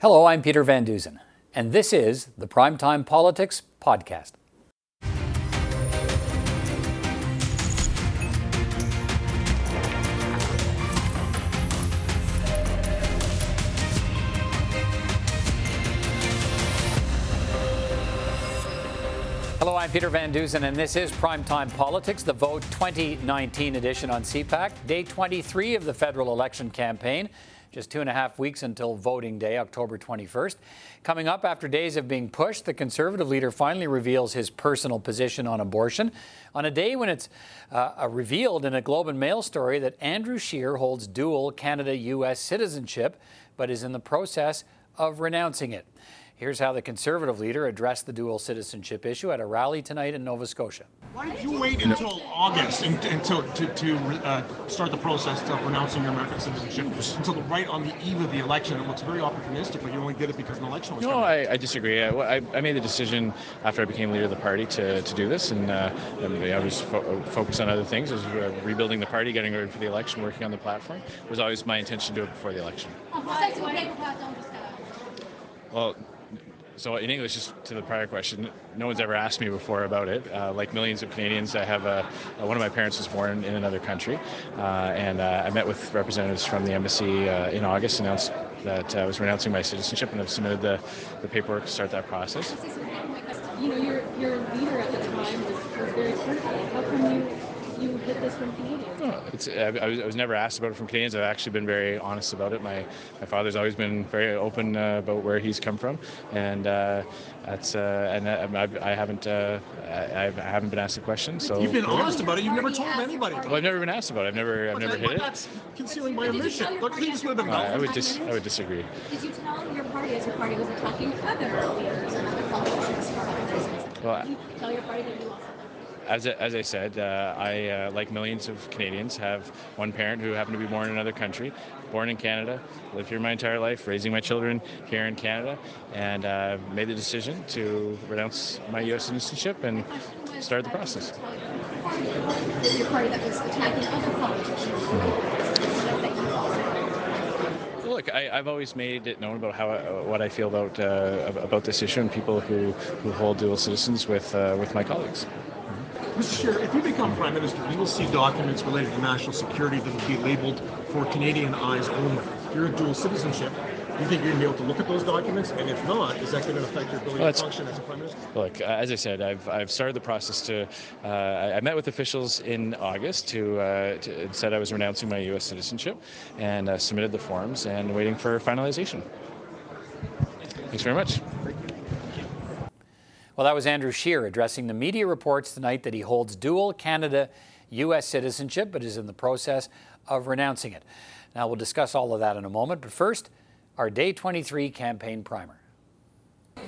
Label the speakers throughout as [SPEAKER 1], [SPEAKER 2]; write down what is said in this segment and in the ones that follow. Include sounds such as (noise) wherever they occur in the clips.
[SPEAKER 1] Hello, I'm Peter Van Dusen, and this is the Primetime Politics Podcast. Hello, I'm Peter Van Dusen, and this is Primetime Politics, the Vote 2019 edition on CPAC, day 23 of the federal election campaign. Just two and a half weeks until voting day, October 21st. Coming up after days of being pushed, the Conservative leader finally reveals his personal position on abortion on a day when it's uh, revealed in a Globe and Mail story that Andrew Scheer holds dual Canada US citizenship but is in the process of renouncing it. Here's how the Conservative leader addressed the dual citizenship issue at a rally tonight in Nova Scotia.
[SPEAKER 2] Why did you wait until August until to, to uh, start the process of renouncing your American citizenship until the, right on the eve of the election? It looks very opportunistic, but you only did it because an election was
[SPEAKER 3] no,
[SPEAKER 2] coming.
[SPEAKER 3] I, I disagree. I, I, made the decision after I became leader of the party to, to do this, and, uh, I was fo- focused on other things. I was uh, rebuilding the party, getting ready for the election, working on the platform. It was always my intention to do it before the election. Well, so in English, just to the prior question, no one's ever asked me before about it. Uh, like millions of Canadians, I have a, one of my parents was born in another country, uh, and uh, I met with representatives from the embassy uh, in August, announced that I was renouncing my citizenship, and I've submitted the, the paperwork to start that process.
[SPEAKER 4] You know, your, your leader at the time was, was very critical. How come you you hid this from Canadians? Oh, it's,
[SPEAKER 3] I, was, I was never asked about it from Canadians. I've actually been very honest about it. My my father's always been very open uh, about where he's come from, and uh, that's uh, and I, I haven't uh, I, I, haven't been asked a question. So
[SPEAKER 2] you've been honest about it. You've never told anybody.
[SPEAKER 3] Well, I've never been asked about it. I've never I've never hid it.
[SPEAKER 2] That's concealing my omission. Look, he just would have been.
[SPEAKER 3] I would dis- I would disagree.
[SPEAKER 4] Did you tell your party as your party was attacking other leaders and other politicians for Well, Did you tell your party that you lost?
[SPEAKER 3] As, as I said, uh, I, uh, like millions of Canadians, have one parent who happened to be born in another country, born in Canada, lived here my entire life, raising my children here in Canada, and uh, made the decision to renounce my U.S. citizenship and start the process. Look, I, have always made it known about how uh, what I feel about uh, about this issue and people who, who hold dual citizens with uh, with my colleagues.
[SPEAKER 2] Mr. Chair, if you become Prime Minister, you will see documents related to national security that will be labeled for Canadian eyes only. You're a dual citizenship. Do you think you're going to be able to look at those documents? And if not, is that going to affect your ability well, to function as a Prime Minister?
[SPEAKER 3] Look, uh, as I said, I've, I've started the process to. Uh, I met with officials in August to, uh, to, said I was renouncing my U.S. citizenship and uh, submitted the forms and waiting for finalization. Thanks very much.
[SPEAKER 1] Well, that was Andrew Scheer addressing the media reports tonight that he holds dual Canada U.S. citizenship but is in the process of renouncing it. Now, we'll discuss all of that in a moment, but first, our Day 23 campaign primer. The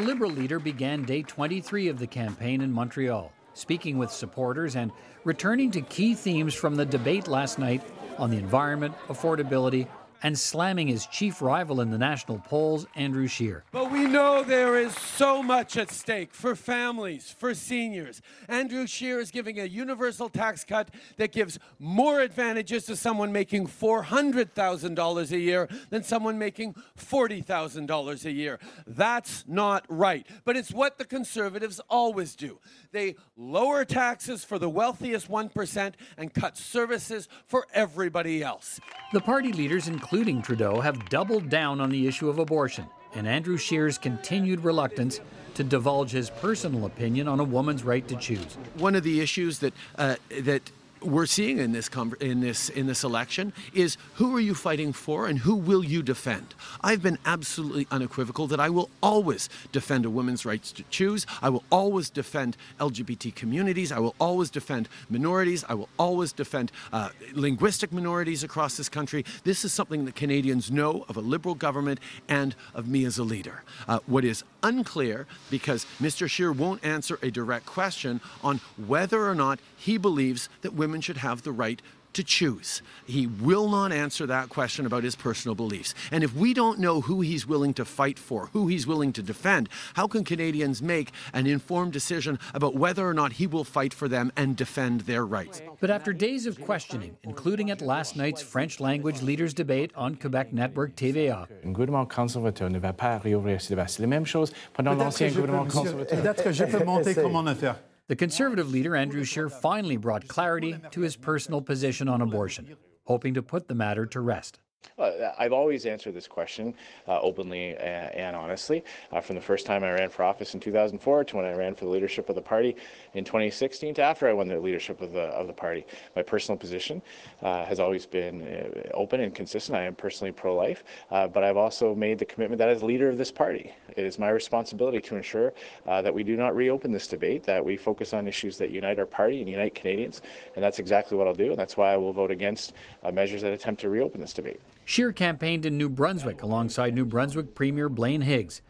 [SPEAKER 1] Liberal leader began day 23 of the campaign in Montreal, speaking with supporters and returning to key themes from the debate last night on the environment, affordability, and slamming his chief rival in the national polls, Andrew Scheer.
[SPEAKER 5] But we know there is so much at stake for families, for seniors. Andrew Scheer is giving a universal tax cut that gives more advantages to someone making $400,000 a year than someone making $40,000 a year. That's not right. But it's what the conservatives always do. They lower taxes for the wealthiest 1% and cut services for everybody else.
[SPEAKER 1] The party leaders include including Trudeau, have doubled down on the issue of abortion, and Andrew Scheer's continued reluctance to divulge his personal opinion on a woman's right to choose.
[SPEAKER 6] One of the issues that uh, that we're seeing in this in this in this election is who are you fighting for and who will you defend? I've been absolutely unequivocal that I will always defend a woman's rights to choose. I will always defend LGBT communities. I will always defend minorities. I will always defend uh, linguistic minorities across this country. This is something that Canadians know of a Liberal government and of me as a leader. Uh, what is unclear, because Mr. Scheer won't answer a direct question on whether or not he believes that women should have the right to choose. He will not answer that question about his personal beliefs. And if we don't know who he's willing to fight for, who he's willing to defend, how can Canadians make an informed decision about whether or not he will fight for them and defend their rights?
[SPEAKER 1] But after days of questioning, including at last night's French language leaders debate on Quebec network TVA, uh,
[SPEAKER 3] un gouvernement conservateur ne va pas réouvrir ces débats. C'est la même chose pendant l'ancien gouvernement conservateur.
[SPEAKER 7] Peut-être que je peux monter comment on a fait.
[SPEAKER 1] The Conservative leader Andrew Scheer finally brought clarity to his personal position on abortion, hoping to put the matter to rest.
[SPEAKER 8] Uh, I've always answered this question uh, openly and, and honestly. Uh, from the first time I ran for office in 2004 to when I ran for the leadership of the party in 2016 to after I won the leadership of the of the party, my personal position uh, has always been uh, open and consistent. I am personally pro-life, uh, but I've also made the commitment that as leader of this party, it is my responsibility to ensure that we do not reopen this debate, that we focus on issues that unite our party and unite Canadians, and that's exactly what I'll do, and that's why I will vote against measures that attempt to reopen this debate.
[SPEAKER 1] Scheer campaigned in New Brunswick alongside New Brunswick Premier Blaine Higgs.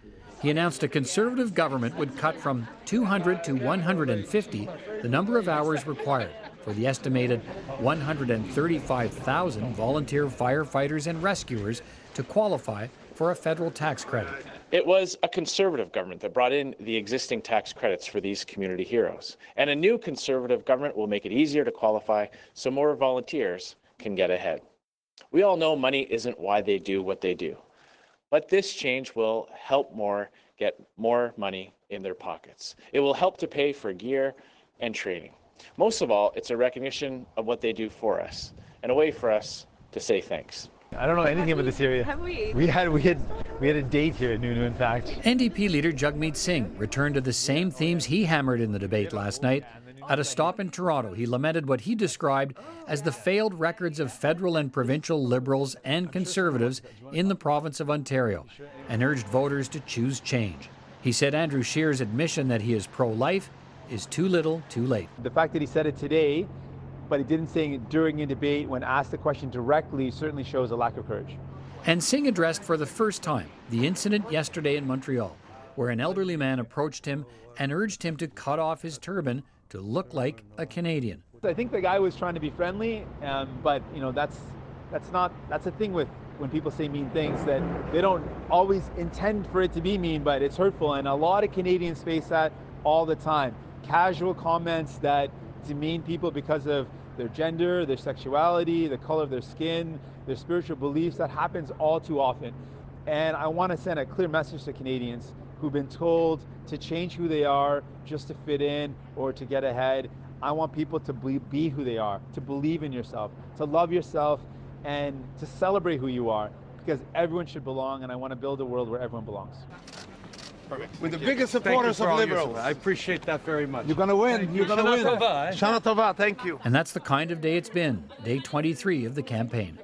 [SPEAKER 1] He announced a conservative government would cut from 200 to 150 the number of hours required for the estimated 135,000 volunteer firefighters and rescuers to qualify for a federal tax credit.
[SPEAKER 8] It was a conservative government that brought in the existing tax credits for these community heroes. And a new conservative government will make it easier to qualify so more volunteers can get ahead. We all know money isn't why they do what they do, but this change will help more get more money in their pockets. It will help to pay for gear and training. Most of all, it's a recognition of what they do for us and a way for us to say thanks.
[SPEAKER 9] I don't know anything about this area.
[SPEAKER 4] Have we?
[SPEAKER 9] We had we had we had a date here at Nunu, in fact.
[SPEAKER 1] NDP leader Jagmeet Singh returned to the same themes he hammered in the debate last night at a stop in Toronto, he lamented what he described as the failed records of federal and provincial Liberals and Conservatives in the province of Ontario and urged voters to choose change. He said Andrew Scheer's admission that he is pro life is too little, too late.
[SPEAKER 9] The fact that he said it today, but he didn't say it during a debate when asked the question directly, certainly shows a lack of courage.
[SPEAKER 1] And Singh addressed for the first time the incident yesterday in Montreal, where an elderly man approached him and urged him to cut off his turban to look like a Canadian.
[SPEAKER 9] I think the guy was trying to be friendly, um, but you know that's that's not that's a thing with when people say mean things that they don't always intend for it to be mean, but it's hurtful. And a lot of Canadians face that all the time. Casual comments that demean people because of their gender, their sexuality, the color of their skin, their spiritual beliefs. That happens all too often. And I want to send a clear message to Canadians who've been told to change who they are just to fit in or to get ahead. I want people to be, be who they are, to believe in yourself, to love yourself, and to celebrate who you are because everyone should belong, and I want to build a world where everyone belongs.
[SPEAKER 7] Perfect. We're the biggest supporters of liberals.
[SPEAKER 5] I appreciate that very much.
[SPEAKER 7] You're going to win. You're going to win. Shana Tova, thank you.
[SPEAKER 1] And that's the kind of day it's been, day 23 of the campaign.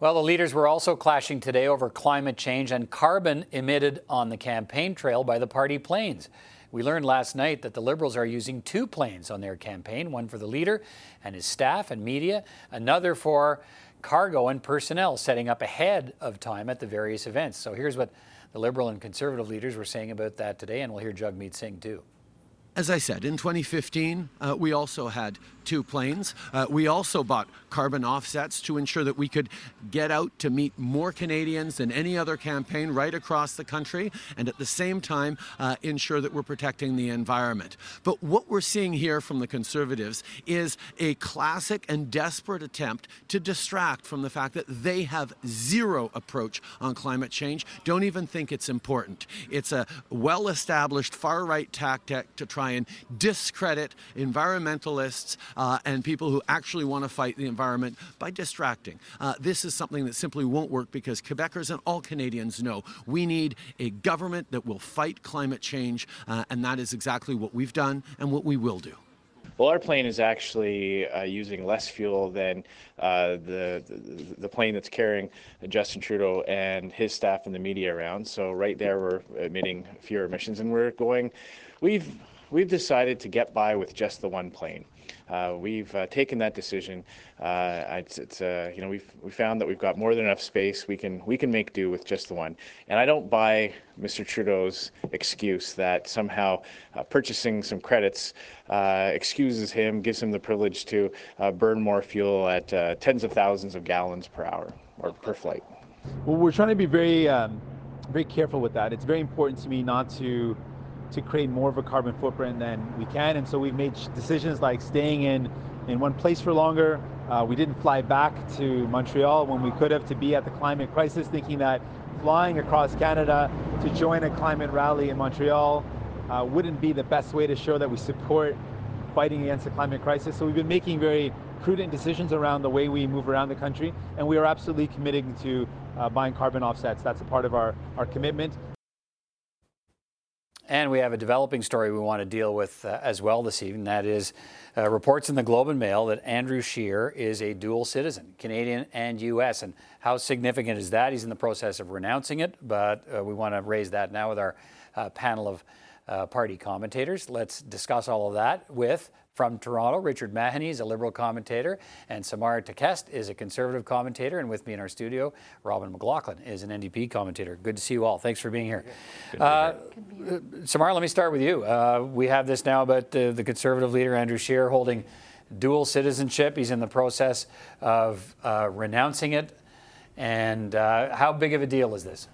[SPEAKER 1] Well, the leaders were also clashing today over climate change and carbon emitted on the campaign trail by the party planes. We learned last night that the Liberals are using two planes on their campaign one for the leader and his staff and media, another for cargo and personnel setting up ahead of time at the various events. So here's what the Liberal and Conservative leaders were saying about that today, and we'll hear Jagmeet Singh too.
[SPEAKER 6] As I said, in 2015, uh, we also had two planes. Uh, we also bought carbon offsets to ensure that we could get out to meet more Canadians than any other campaign right across the country, and at the same time, uh, ensure that we're protecting the environment. But what we're seeing here from the Conservatives is a classic and desperate attempt to distract from the fact that they have zero approach on climate change, don't even think it's important. It's a well established far right tactic to try and discredit environmentalists uh, and people who actually want to fight the environment by distracting. Uh, this is something that simply won't work because Quebecers and all Canadians know we need a government that will fight climate change, uh, and that is exactly what we've done and what we will do.
[SPEAKER 8] Well, our plane is actually uh, using less fuel than uh, the, the, the plane that's carrying Justin Trudeau and his staff and the media around. So right there, we're emitting fewer emissions, and we're going. We've we've decided to get by with just the one plane.
[SPEAKER 3] Uh, we've uh, taken that decision. Uh, it's, it's you know we've we found that we've got more than enough space. We can we can make do with just the one. And I don't buy Mr. Trudeau's excuse that somehow purchasing some credits excuses him, gives him the privilege to burn more fuel at tens of thousands of gallons per hour or per flight.
[SPEAKER 9] Well, we're trying to be very um, very careful with that. It's very important to me not to to create more of a carbon footprint than we can. And so we've made decisions like staying in, in one place for longer. Uh, we didn't fly back to Montreal when we could have to be at the climate crisis, thinking that flying across Canada to join a climate rally in Montreal uh, wouldn't be the best way to show that we support fighting against the climate crisis. So we've been making very prudent decisions around the way we move around the country, and we are absolutely committing to uh, buying carbon offsets. That's a part of our, our commitment.
[SPEAKER 1] And we have a developing story we want to deal with uh, as well this evening. That is uh, reports in the Globe and Mail that Andrew Scheer is a dual citizen, Canadian and U.S. And how significant is that? He's in the process of renouncing it, but uh, we want to raise that now with our uh, panel of uh, party commentators. Let's discuss all of that with from Toronto, Richard Mahoney is a Liberal commentator, and Samara Takest is a Conservative commentator. And with me in our studio, Robin McLaughlin is an NDP commentator. Good to see you all. Thanks for being here. Uh, Samara, let me start with you. Uh, we have this now about uh, the Conservative leader, Andrew Scheer, holding dual citizenship. He's in the process of uh, renouncing it. And uh, how big of a deal is this?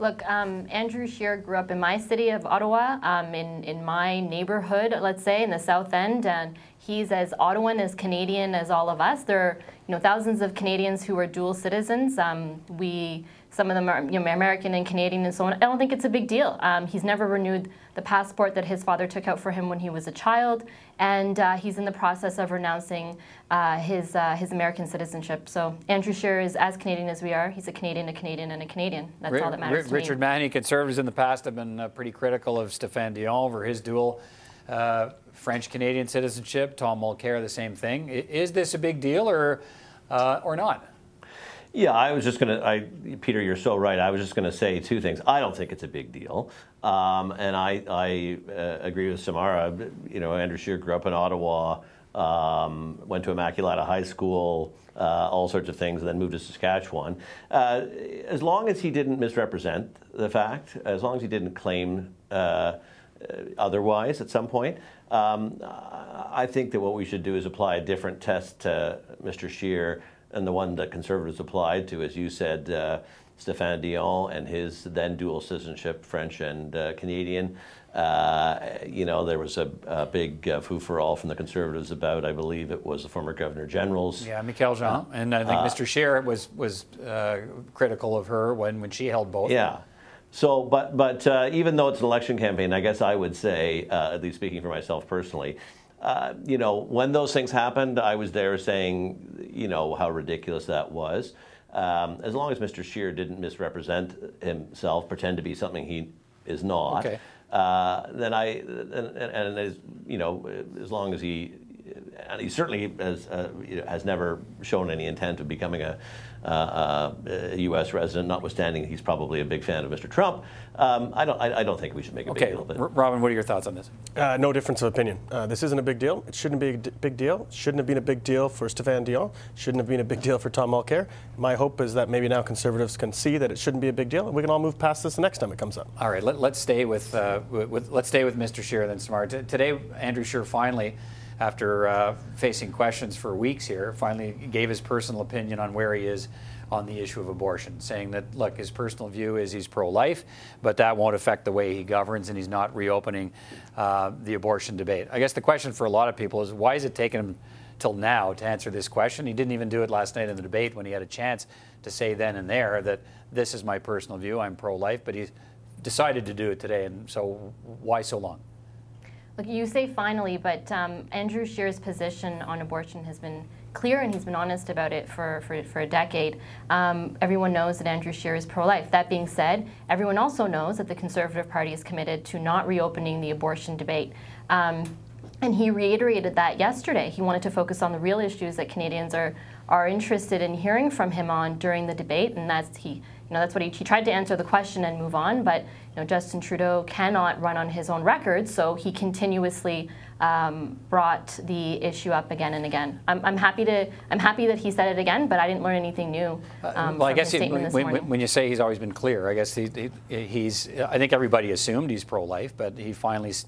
[SPEAKER 10] Look, um, Andrew Scheer grew up in my city of Ottawa, um, in, in my neighborhood, let's say, in the South End, and he's as Ottawan, as Canadian as all of us. There are you know, thousands of Canadians who are dual citizens. Um, we some of them are you know, American and Canadian and so on. I don't think it's a big deal. Um, he's never renewed the passport that his father took out for him when he was a child, and uh, he's in the process of renouncing uh, his uh, his American citizenship. So Andrew Scheer is as Canadian as we are. He's a Canadian, a Canadian, and a Canadian. That's R- all that matters.
[SPEAKER 1] R- Richard Mahoney, conservatives in the past have been uh, pretty critical of Stéphane Dion over his dual. Uh, French Canadian citizenship, Tom Mulcair, the same thing. Is this a big deal or, uh, or not?
[SPEAKER 11] Yeah, I was just going to, Peter, you're so right. I was just to say two things. I don't think it's a big deal. Um, and I, I uh, agree with Samara. You know, Andrew Scheer grew up in Ottawa, um, went to Immaculata High School, uh, all sorts of things, and then moved to Saskatchewan. Uh, as long as he didn't misrepresent the fact, as long as he didn't claim uh, otherwise at some point, um, I think that what we should do is apply a different test to Mr. Scheer and the one that conservatives applied to, as you said, uh, Stéphane Dion and his then dual citizenship, French and uh, Canadian. Uh, you know, there was a, a big uh, foo for all from the Conservatives about, I believe it was the former Governor General's.
[SPEAKER 1] Yeah, Michaëlle Jean. Uh, and I think uh, Mr. Scheer was, was uh, critical of her when, when she held both.
[SPEAKER 11] Yeah. So, but, but uh, even though it's an election campaign, I guess I would say, at least speaking for myself personally, uh, you know, when those things happened, I was there saying, you know, how ridiculous that was. Um, as long as Mr. Scheer didn't misrepresent himself, pretend to be something he is not, okay. uh, then I, and, and, as, you know, as long as he, and he certainly has, uh, you know, has never shown any intent of becoming a, uh, a U.S. resident, notwithstanding he's probably a big fan of Mr. Trump. Um, I don't. I, I, don't think we should make a
[SPEAKER 1] okay.
[SPEAKER 11] big deal of it.
[SPEAKER 1] Robin, what are your thoughts on this?
[SPEAKER 12] Uh, no difference of opinion. Uh, this isn't a big deal. It shouldn't be a big deal. It shouldn't have been a big deal for Stéphane Dion. Shouldn't have been a big deal for Tom Mulcair. My hope is that maybe now conservatives can see that it shouldn't be a big deal, and we can all move past this the next time it comes up.
[SPEAKER 1] All right. Let, us stay with, uh, with, let's stay with Mr. Scheer then, Smart. Today, Andrew Scheer finally after uh, facing questions for weeks here, finally gave his personal opinion on where he is on the issue of abortion, saying that, look, his personal view is he's pro life, but that won't affect the way he governs, and he's not reopening uh, the abortion debate. I guess the question for a lot of people is why is it taking him till now to answer this question? He didn't even do it last night in the debate when he had a chance to say then and there that this is my personal view, I'm pro life, but he decided to do it today, and so why so long?
[SPEAKER 10] Look, you say finally, but um, Andrew Scheer's position on abortion has been clear and he's been honest about it for, for, for a decade. Um, everyone knows that Andrew Scheer is pro life. That being said, everyone also knows that the Conservative Party is committed to not reopening the abortion debate. Um, and he reiterated that yesterday. He wanted to focus on the real issues that Canadians are, are interested in hearing from him on during the debate, and that's he you know, that's what he, he tried to answer the question and move on, but you know, Justin Trudeau cannot run on his own record, so he continuously um, brought the issue up again and again. I'm, I'm, happy to I'm happy that he said it again, but I didn't learn anything new.
[SPEAKER 1] Uh,
[SPEAKER 10] Um,
[SPEAKER 1] well, I guess
[SPEAKER 10] his
[SPEAKER 1] he-
[SPEAKER 10] statement this
[SPEAKER 1] when,
[SPEAKER 10] morning.
[SPEAKER 1] when you say he's always been clear, I guess he, he, he's. I think everybody assumed he's pro-life, but he finally s-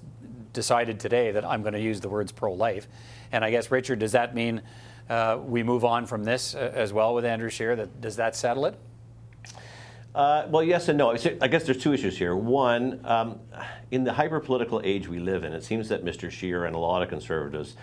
[SPEAKER 1] decided today that I'm going to use the words pro-life. And I guess Richard, does that mean uh, we move on from this uh, as well with Andrew Scheer? That does that settle it?
[SPEAKER 11] Uh, well, yes and no. I guess there's two issues here. One, um, in the hyper-political age we live in, it seems that Mr. Scheer and a lot of conservatives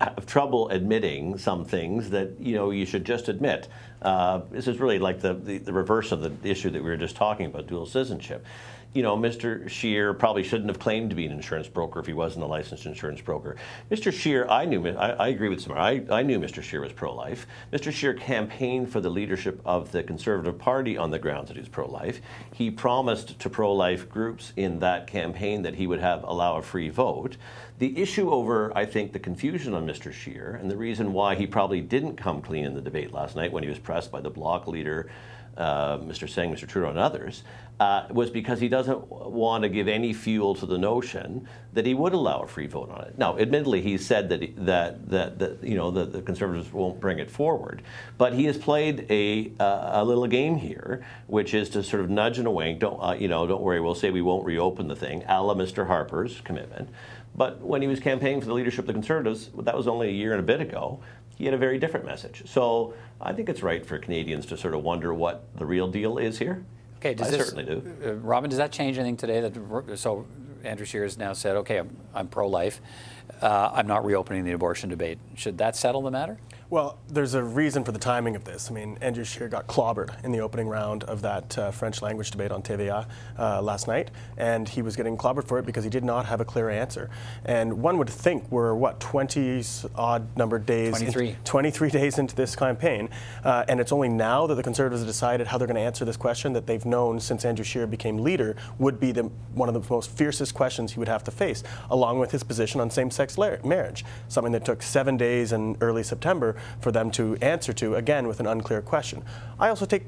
[SPEAKER 11] have trouble admitting some things that you know you should just admit. Uh, this is really like the, the, the reverse of the issue that we were just talking about, dual citizenship. You know, Mr. Scheer probably shouldn't have claimed to be an insurance broker if he wasn't a licensed insurance broker. Mr. Scheer, I knew, I, I agree with Samara, I, I knew Mr. Scheer was pro-life. Mr. Scheer campaigned for the leadership of the Conservative Party on the grounds that he was pro-life. He promised to pro-life groups in that campaign that he would have allow a free vote. The issue over, I think, the confusion on Mr. Scheer and the reason why he probably didn't come clean in the debate last night when he was pressed by the bloc leader, uh, Mr. Singh, Mr. Trudeau, and others, uh, was because he doesn't want to give any fuel to the notion that he would allow a free vote on it. Now, admittedly, he said that that, that that you know that the Conservatives won't bring it forward, but he has played a uh, a little game here, which is to sort of nudge and wink. Don't uh, you know? Don't worry, we'll say we won't reopen the thing, a la Mr. Harper's commitment. But when he was campaigning for the leadership of the Conservatives, that was only a year and a bit ago, he had a very different message. So I think it's right for Canadians to sort of wonder what the real deal is here.
[SPEAKER 1] Okay, does
[SPEAKER 11] I
[SPEAKER 1] this,
[SPEAKER 11] certainly do.
[SPEAKER 1] Uh, Robin, does that change anything today? That so Andrew Scheer has now said, okay, I'm, I'm pro-life. Uh, I'm not reopening the abortion debate. Should that settle the matter?
[SPEAKER 12] Well, there's a reason for the timing of this. I mean, Andrew Scheer got clobbered in the opening round of that uh, French language debate on TVA uh, last night, and he was getting clobbered for it because he did not have a clear answer. And one would think we're, what, 20 odd numbered days?
[SPEAKER 1] 23.
[SPEAKER 12] 23 days into this campaign, uh, and it's only now that the Conservatives have decided how they're going to answer this question that they've known since Andrew Scheer became leader would be the, one of the most fiercest questions he would have to face, along with his position on same-sex la- marriage, something that took seven days in early September for them to answer to, again, with an unclear question. I also take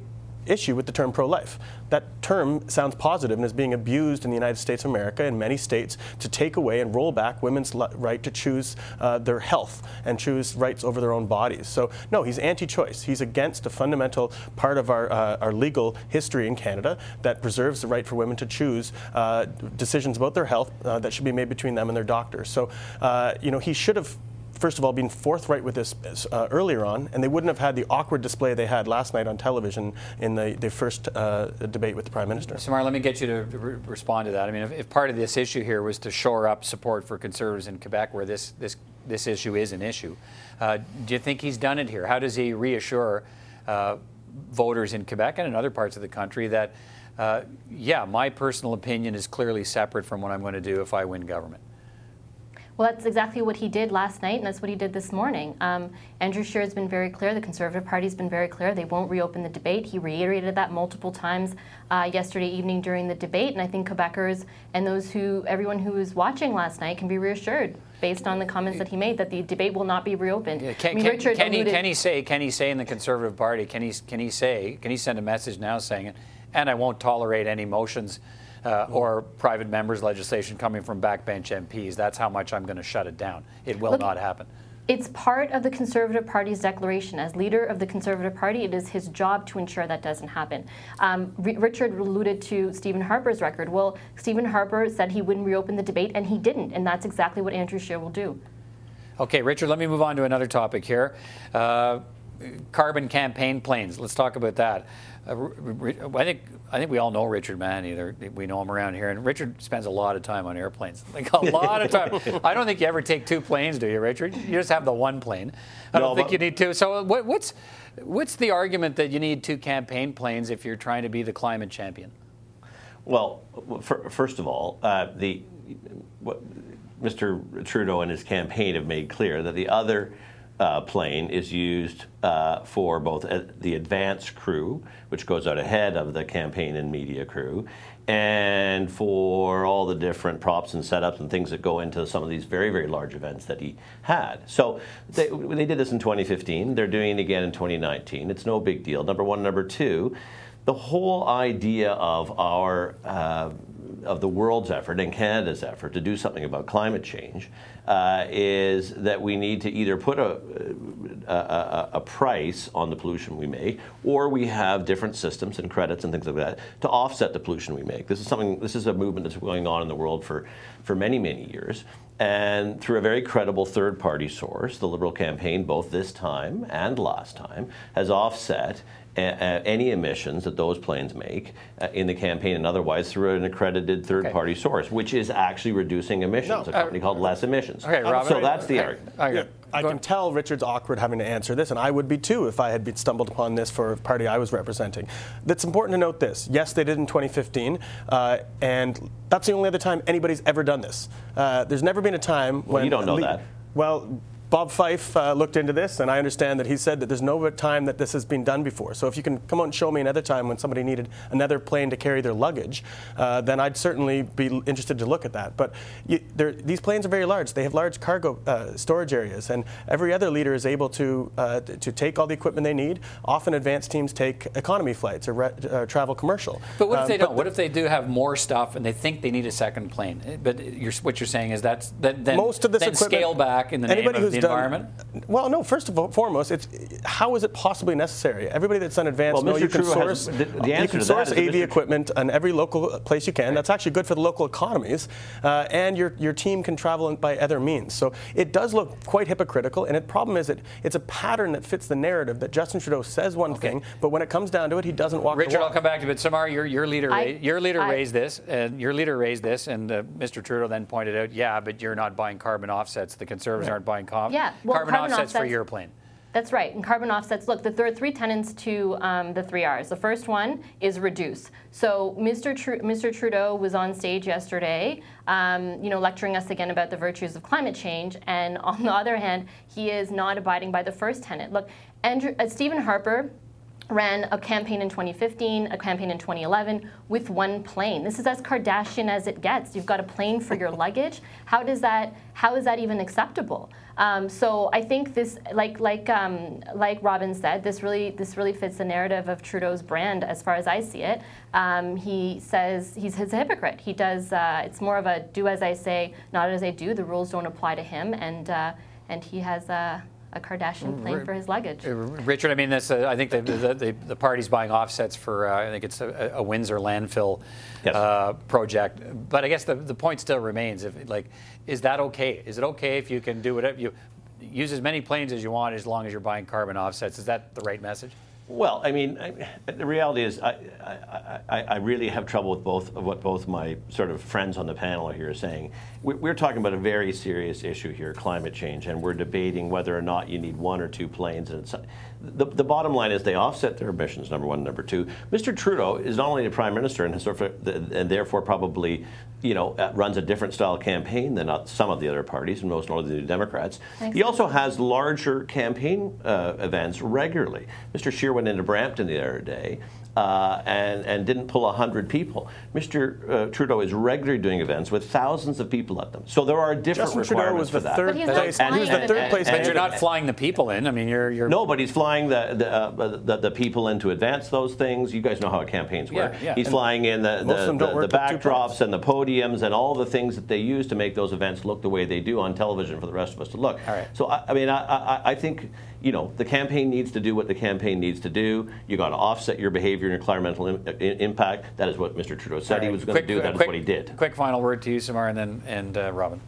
[SPEAKER 12] issue with the term pro-life. That term sounds positive and is being abused in the United States of America in many states to take away and roll back women's right to choose uh, their health and choose rights over their own bodies. So no, he's anti-choice. He's against a fundamental part of our, uh, our legal history in Canada that preserves the right for women to choose uh, decisions about their health uh, that should be made between them and their doctors. So uh, you know he should have first of all, been forthright with this uh, earlier on, and they wouldn't have had the awkward display they had last night on television in the, the first uh, debate with the Prime Minister.
[SPEAKER 1] Samar, let me get you to re- respond to that. I mean, if, if, part of this issue here was to shore up support for Conservatives in Quebec, where this, this, this issue is an issue, uh, do you think he's done it here? How does he reassure uh, voters in Quebec and in other parts of the country that, uh, yeah, my personal opinion is clearly separate from what I'm going to do if I win government?
[SPEAKER 10] Well, that's exactly what he did last night, and that's what he did this morning. Um, Andrew Scheer has been very clear. The Conservative Party's been very clear. They won't reopen the debate. He reiterated that multiple times uh, yesterday evening during the debate, and I think Quebecers and those who, everyone who was watching last night, can be reassured based on the comments that he made that the debate will not be reopened.
[SPEAKER 1] Yeah, can,
[SPEAKER 10] I mean,
[SPEAKER 1] can, can, he, can he say? Can he say in the Conservative Party? Can he? Can he say? Can he send a message now saying it? And I won't tolerate any motions uh, or private members' legislation coming from backbench MPs. That's how much I'm going to shut it down. It will
[SPEAKER 10] Look-
[SPEAKER 1] not happen.
[SPEAKER 10] It's part of the Conservative Party's declaration. As leader of the Conservative Party, it is his job to ensure that doesn't happen. Um, R- Richard alluded to Stephen Harper's record. Well, Stephen Harper said he wouldn't reopen the debate, and he didn't, and that's exactly what Andrew Scheer will do.
[SPEAKER 1] Okay, Richard, let me move on to another topic here. Uh, carbon campaign planes. Let's talk about that. Uh, I think I think we all know Richard Mann. Either we know him around here, and Richard spends a lot of time on airplanes. (laughs) Like a (laughs) lot of time. I don't think you ever take two planes, do you, Richard? You just have the one plane. I don't think you need two. So what, what's what's the argument that you need two campaign planes if you're trying to be the climate champion?
[SPEAKER 11] Well, fir- first of all, uh, the what Mr. Trudeau and his campaign have made clear that the other uh, plane is used uh, for both uh, the advance crew, which goes out ahead of the campaign and media crew, and for all the different props and setups and things that go into some of these very, very large events that he had. So they, they did this in 2015. They're doing it again in 2019. It's no big deal. Number one. Number two, the whole idea of our uh, of the world's effort and Canada's effort to do something about climate change uh, is that we need to either put a, a, a, price on the pollution we make, or we have different systems and credits and things like that to offset the pollution we make. This is something. This is a movement that's going on in the world for for many many years. And through a very credible third party source, the Liberal campaign, both this time and last time, has offset any emissions that those planes make uh, in the campaign and otherwise through an accredited third-party source, which is actually reducing emissions. No, a company uh, called Less Emissions.
[SPEAKER 1] Okay, Robert,
[SPEAKER 11] so that's the okay.
[SPEAKER 12] argument. I can tell Richard's awkward having to answer this, and I would be too if I had been stumbled upon this for a party I was representing. It's important to note this. Yes, they did in 2015, uh, and that's the only other time anybody's ever done this. Uh, there's never been a time
[SPEAKER 11] well,
[SPEAKER 12] when
[SPEAKER 11] you don't know le- that.
[SPEAKER 12] Well, Bob Fife uh, looked into this, and I understand that he said that there's no time that this has been done before. So if you can come out and show me another time when somebody needed another plane to carry their luggage, uh, then I'd certainly be interested to look at that. But you, these planes are very large. They have large cargo uh, storage areas, and every other leader is able to uh, to take all the equipment they need. Often, advanced teams take economy flights or re- uh, travel commercial.
[SPEAKER 1] But what if they um, don't? What if they do have more stuff and they think they need a second plane? But you're, what you're saying is that's that, then
[SPEAKER 12] most of this
[SPEAKER 1] then scale back in the name of the environment?
[SPEAKER 12] Well, no. First of all, foremost, it's how is it possibly necessary? Everybody that's done advanced well, know you can source the, the you can source AV equipment on every local place you can. Right. That's actually good for the local economies, uh, and your your team can travel by other means. So it does look quite hypocritical, and the problem is that it's a pattern that fits the narrative that Justin Trudeau says one okay. thing, but when it comes down to it, he doesn't walk.
[SPEAKER 1] Richard,
[SPEAKER 12] I'll
[SPEAKER 1] come back to it. Samar, your your leader I, your leader I, raised this, and your leader raised this, and uh, Mr. Trudeau then pointed out, yeah, but you're not buying carbon offsets. The Conservatives aren't buying com-
[SPEAKER 10] yeah, well,
[SPEAKER 1] carbon, carbon offsets, offsets for your plane.
[SPEAKER 10] That's right. And carbon offsets, look, there are three tenets to um, the three R's. The first one is reduce. So Mr. Mr. Trudeau was on stage yesterday, um, you know, lecturing us again about the virtues of climate change. And (laughs) on the other hand, he is not abiding by the first tenet. Look, Andrew, uh, Stephen Harper ran a campaign in 2015, a campaign in 2011 with one plane. This is as Kardashian as it gets. You've got a plane for your luggage. How does that? How is that even acceptable? Um, so I think this, like like um, like Robin said, this really this really fits the narrative of Trudeau's brand as far as I see it. Um, he says he's, a hypocrite. He does. Uh, it's more of a do as I say, not as I do. The rules don't apply to him, and uh, and he has a a Kardashian plane for his luggage.
[SPEAKER 1] Richard, I mean, this, uh, I think the, the, the, the, party's buying offsets for, uh, I think it's a, a Windsor landfill yes. uh, project. But I guess the, the point still remains, if like, is that okay? Is it okay if you can do whatever you use as many planes as you want as long as you're buying carbon offsets? Is that the right message?
[SPEAKER 11] Well, I mean, I, the reality is, I, I, I, really have trouble with both of what both my sort of friends on the panel here are saying. We're talking about a very serious issue here, climate change, and we're debating whether or not you need one or two planes. And the, the bottom line is they offset their emissions. Number one, number two. Mr. Trudeau is not only the prime minister and, sort of, and therefore probably, you know, uh, runs a different style campaign than some of the other parties, and most notably the Democrats. Thanks. He also has larger campaign uh, events regularly. Mr. Scheer went into Brampton the other day uh, and, and didn't pull 100 people. Mr. Uh, Trudeau is regularly doing events with thousands of people at them. So there are different
[SPEAKER 12] Justin
[SPEAKER 11] requirements
[SPEAKER 12] Trudeau was
[SPEAKER 11] the for
[SPEAKER 12] third
[SPEAKER 11] that.
[SPEAKER 12] Place, and, he was the third place.
[SPEAKER 1] But you're not flying the people in. I mean, you're. you're
[SPEAKER 11] no, but he's flying the the, uh, the, the people in to advance those things. You guys know how campaigns work. Yeah, yeah. He's and flying in the the, the, the backdrops and the podiums and all the things that they use to make those events look the way they do on television for the rest of us to look.
[SPEAKER 1] All right.
[SPEAKER 11] So I, I mean, I, I, I think you know, the campaign needs to do what the campaign needs to do. You got to offset your behavior and your environmental Im- impact. That is what Mr. Trudeau said right. he was going to do. That quick, is what he did.
[SPEAKER 1] Quick final word to you, Samar, and then and uh, Robin.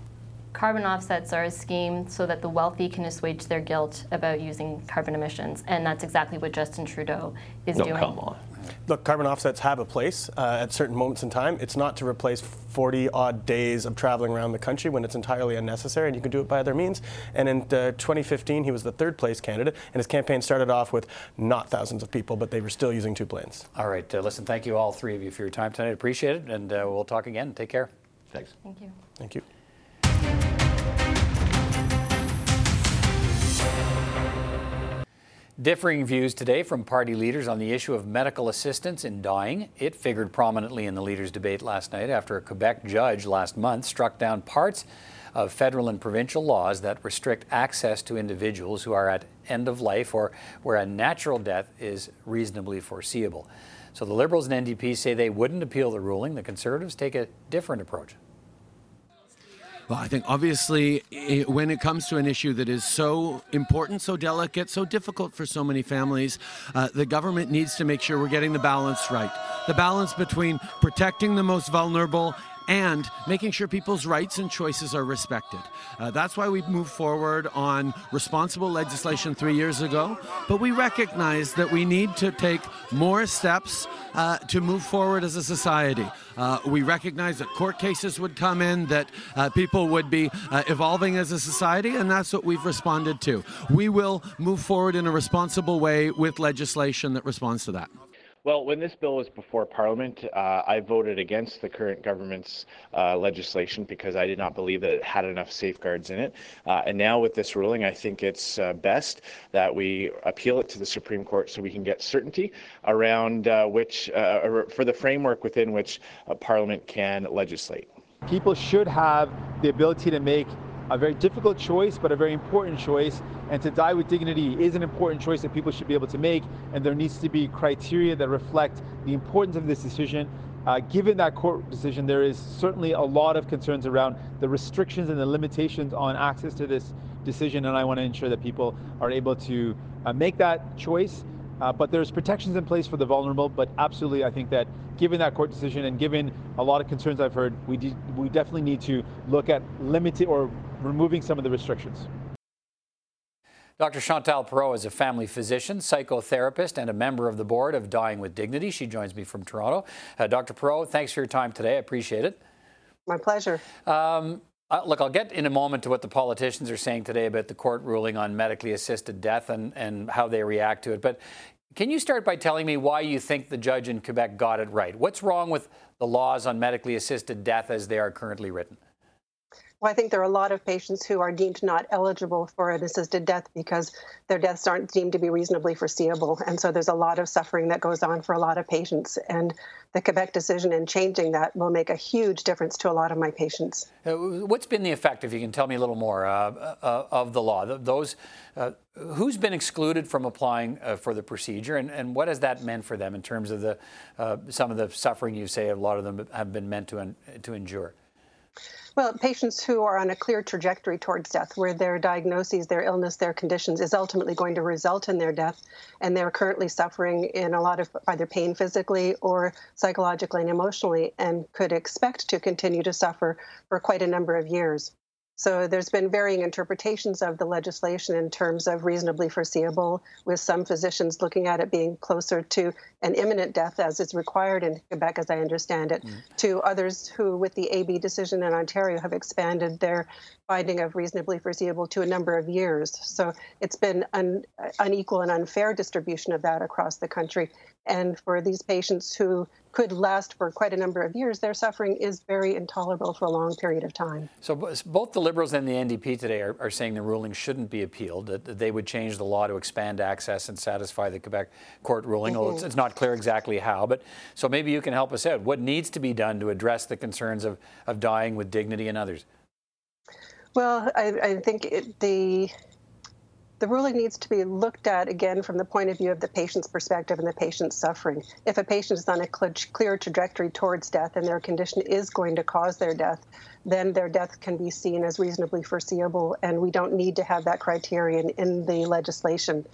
[SPEAKER 10] Carbon offsets are a scheme so that the wealthy can assuage their guilt about using carbon emissions, and that's exactly what Justin Trudeau is
[SPEAKER 11] no,
[SPEAKER 10] doing.
[SPEAKER 11] come on.
[SPEAKER 12] Look, carbon offsets have a place uh, at certain moments in time. It's not to replace 40 odd days of traveling around the country when it's entirely unnecessary, and you can do it by other means. And in uh, 2015, he was the third place candidate, and his campaign started off with not thousands of people, but they were still using two planes.
[SPEAKER 1] All right, uh, listen, thank you all three of you for your time tonight. Appreciate it, and uh, we'll talk again. Take care.
[SPEAKER 11] Thanks.
[SPEAKER 10] Thank you.
[SPEAKER 12] Thank you.
[SPEAKER 1] Differing views today from party leaders on the issue of medical assistance in dying. It figured prominently in the leaders' debate last night after a Quebec judge last month struck down parts of federal and provincial laws that restrict access to individuals who are at end of life or where a natural death is reasonably foreseeable. So the Liberals and NDP say they wouldn't appeal the ruling. The Conservatives take a different approach.
[SPEAKER 6] Well, I think obviously when it comes to an issue that is so important, so delicate, so difficult for so many families, uh, the government needs to make sure we're getting the balance right. The balance between protecting the most vulnerable and making sure people's rights and choices are respected. Uh, that's why we moved forward on responsible legislation three years ago, but we recognize that we need to take more steps uh, to move forward as a society. Uh, we recognize that court cases would come in, that uh, people would be uh, evolving as a society, and that's what we've responded to. We will move forward in a responsible way with legislation that responds to that.
[SPEAKER 8] Well, when this bill was before Parliament, uh, I voted against the current government's uh, legislation because I did not believe that it had enough safeguards in it. Uh, and now with this ruling, I think it's uh, best that we appeal it to the Supreme Court so we can get certainty around uh, which, uh, for the framework within which Parliament can legislate.
[SPEAKER 9] People should have the ability to make a very difficult choice, but a very important choice. And to die with dignity is an important choice that people should be able to make. And there needs to be criteria that reflect the importance of this decision. Uh, given that court decision, there is certainly a lot of concerns around the restrictions and the limitations on access to this decision. And I want to ensure that people are able to uh, make that choice. Uh, but there's protections in place for the vulnerable. But absolutely, I think that given that court decision and given a lot of concerns I've heard, we, we definitely need to look at limited or removing some of the restrictions.
[SPEAKER 1] Dr. Chantal Perrot is a family physician, psychotherapist, and a member of the board of Dying with Dignity. She joins me from Toronto. Uh, Dr. Perreault, thanks for your time today. I appreciate it.
[SPEAKER 13] My pleasure. Um,
[SPEAKER 1] uh, look, I'll get in a moment to what the politicians are saying today about the court ruling on medically assisted death and, and how they react to it. But can you start by telling me why you think the judge in Quebec got it right? What's wrong with the laws on medically assisted death as they are currently written?
[SPEAKER 13] Well, I think there are a lot of patients who are deemed not eligible for an assisted death because their deaths aren't deemed to be reasonably foreseeable. And so there's a lot of suffering that goes on for a lot of patients. And the Quebec decision in changing that will make a huge difference to a lot of my patients.
[SPEAKER 1] Uh, what's been the effect, if you can tell me a little more, uh, uh, of the law? Those uh, who's been excluded from applying uh, for the procedure, and, and, what has that meant for them in terms of the some of the suffering you say a lot of them have been meant to to endure?
[SPEAKER 13] Well, patients who are on a clear trajectory towards death, where their diagnoses, their illness, their conditions is ultimately going to result in their death, and they're currently suffering in a lot of either pain physically or psychologically and emotionally, and could expect to continue to suffer for quite a number of years. So there's been varying interpretations of the legislation in terms of reasonably foreseeable, with some physicians looking at it being closer to an imminent death as is required in Quebec, as I understand it, mm. to others who, with the AB decision in Ontario, have expanded their finding of reasonably foreseeable to a number of years. So it's been an unequal and unfair distribution of that across the country. And for these patients who could last for quite a number of years, their suffering is very intolerable for a long period of time.
[SPEAKER 1] So both the Liberals and the NDP today are, are saying the ruling shouldn't be appealed, that they would change the law to expand access and satisfy the Quebec court ruling. Mm-hmm. Well, it's, it's, not clear exactly how, but so maybe you can help us out. What needs to be done to address the concerns of, of dying with dignity and others?
[SPEAKER 13] Well, I, I think it, the the ruling needs to be looked at again from the point of view of the patient's perspective and the patient's suffering. If a patient is on a clear trajectory towards death and their condition is going to cause their death, then their death can be seen as reasonably foreseeable, and we don't need to have that criterion in the legislation.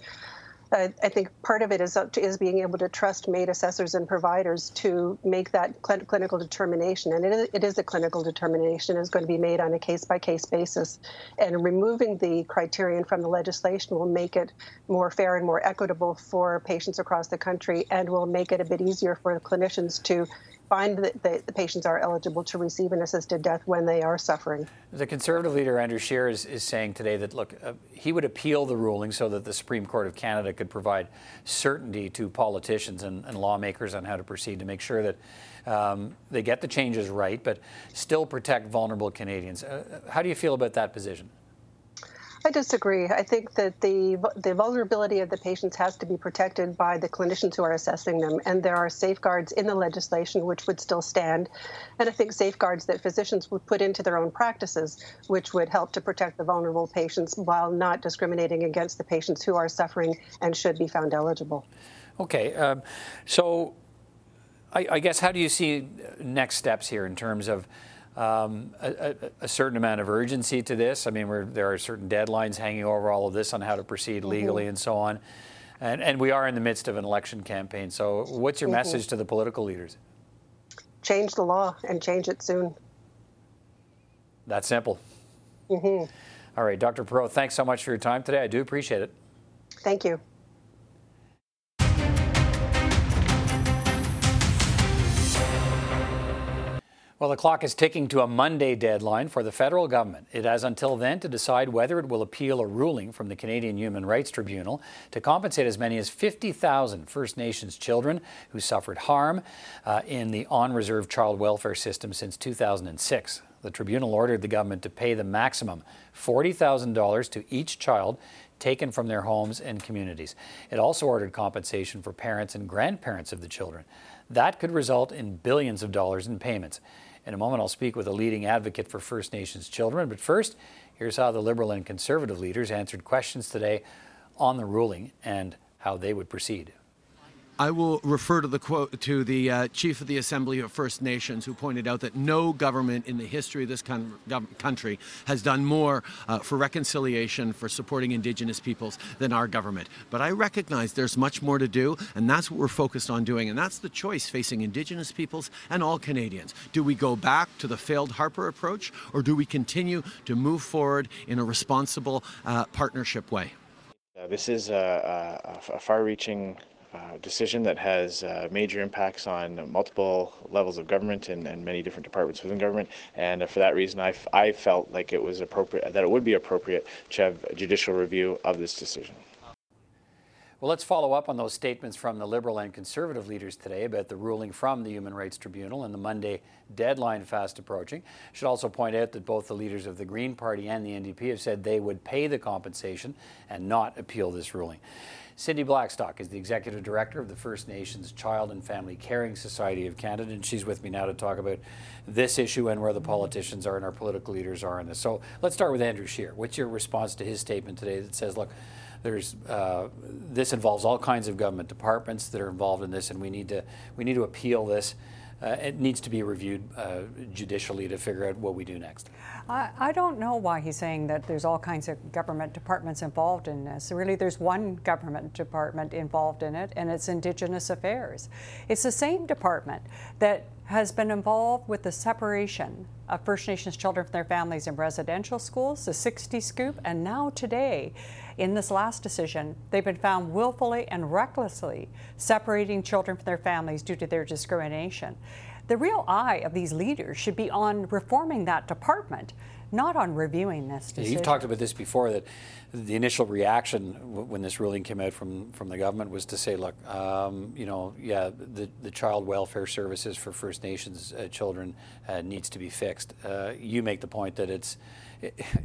[SPEAKER 13] I think part of it is is being able to trust MAID assessors and providers to make that cl- clinical determination, and it is, it is a clinical determination is going to be made on a case by case basis, and removing the criterion from the legislation will make it more fair and more equitable for patients across the country, and will make it a bit easier for clinicians to find that the, patients are eligible to receive an assisted death when they are suffering.
[SPEAKER 1] The Conservative leader, Andrew Scheer, is, is saying today that, look, uh, he would appeal the ruling so that the Supreme Court of Canada could provide certainty to politicians and, and lawmakers on how to proceed to make sure that um, they get the changes right, but still protect vulnerable Canadians. Uh, how do you feel about that position?
[SPEAKER 13] I disagree. I think that the the vulnerability of the patients has to be protected by the clinicians who are assessing them, and there are safeguards in the legislation which would still stand, and I think safeguards that physicians would put into their own practices, which would help to protect the vulnerable patients while not discriminating against the patients who are suffering and should be found eligible.
[SPEAKER 1] Okay, um, so I, I, guess how do you see next steps here in terms of um, a, a, certain amount of urgency to this? I mean, there are certain deadlines hanging over all of this on how to proceed legally mm-hmm. and so on. And, and, we are in the midst of an election campaign. So, what's your mm-hmm. message to the political leaders?
[SPEAKER 13] Change the law and change it soon.
[SPEAKER 1] That simple.
[SPEAKER 13] Mm-hmm.
[SPEAKER 1] All right, Dr. Perrot, thanks so much for your time today. I do appreciate it.
[SPEAKER 13] Thank you.
[SPEAKER 1] Well, the clock is ticking to a Monday deadline for the federal government. It has until then to decide whether it will appeal a ruling from the Canadian Human Rights Tribunal to compensate as many as 50,000 First Nations children who suffered harm uh, in the on reserve child welfare system since 2006. The tribunal ordered the government to pay the maximum $40,000 to each child taken from their homes and communities. It also ordered compensation for parents and grandparents of the children. That could result in billions of dollars in payments. In a moment, I'll speak with a leading advocate for First Nations children. But first, here's how the Liberal and Conservative leaders answered questions today on the ruling and how they would proceed.
[SPEAKER 6] I will refer to the quote to the uh, chief of the Assembly of First Nations, who pointed out that no government in the history of this con- country has done more uh, for reconciliation, for supporting Indigenous peoples than our government. But I recognize there's much more to do, and that's what we're focused on doing. And that's the choice facing Indigenous peoples and all Canadians. Do we go back to the failed Harper approach, or do we continue to move forward in a responsible uh, partnership way?
[SPEAKER 8] Uh, this is a, a, a far-reaching uh, decision that has uh, major impacts on multiple levels of government and, and many different departments within government. And for that reason, I, I felt like it was appropriate, that it would be appropriate to have a judicial review of this decision.
[SPEAKER 1] Well, let's follow up on those statements from the Liberal and Conservative leaders today about the ruling from the Human Rights Tribunal and the Monday deadline fast approaching. Should also point out that both the leaders of the Green Party and the NDP have said they would pay the compensation and not appeal this ruling. Cindy Blackstock is the Executive Director of the First Nations Child and Family Caring Society of Canada, and she's with me now to talk about this issue and where the politicians are and our political leaders are in this. So let's start with Andrew Scheer. What's your response to his statement today that says, look, there's uh, this involves all kinds of government departments that are involved in this, and we need to we need to appeal this. Uh, it needs to be reviewed uh, judicially to figure out what we do next.
[SPEAKER 14] I, I, don't know why he's saying that there's all kinds of government departments involved in this. Really, there's one government department involved in it, and it's Indigenous Affairs. It's the same department that has been involved with the separation of First Nations children from their families in residential schools, the 60 scoop, and now today, in this last decision, they've been found willfully and recklessly separating children from their families due to their discrimination the real eye of these leaders should be on reforming that department, not on reviewing this decision.
[SPEAKER 1] You've talked about this before that the initial reaction when this ruling came out from, from the government was to say, look, um, you know, yeah, the, the child welfare services for First Nations uh, children uh, needs to be fixed. Uh, you make the point that it's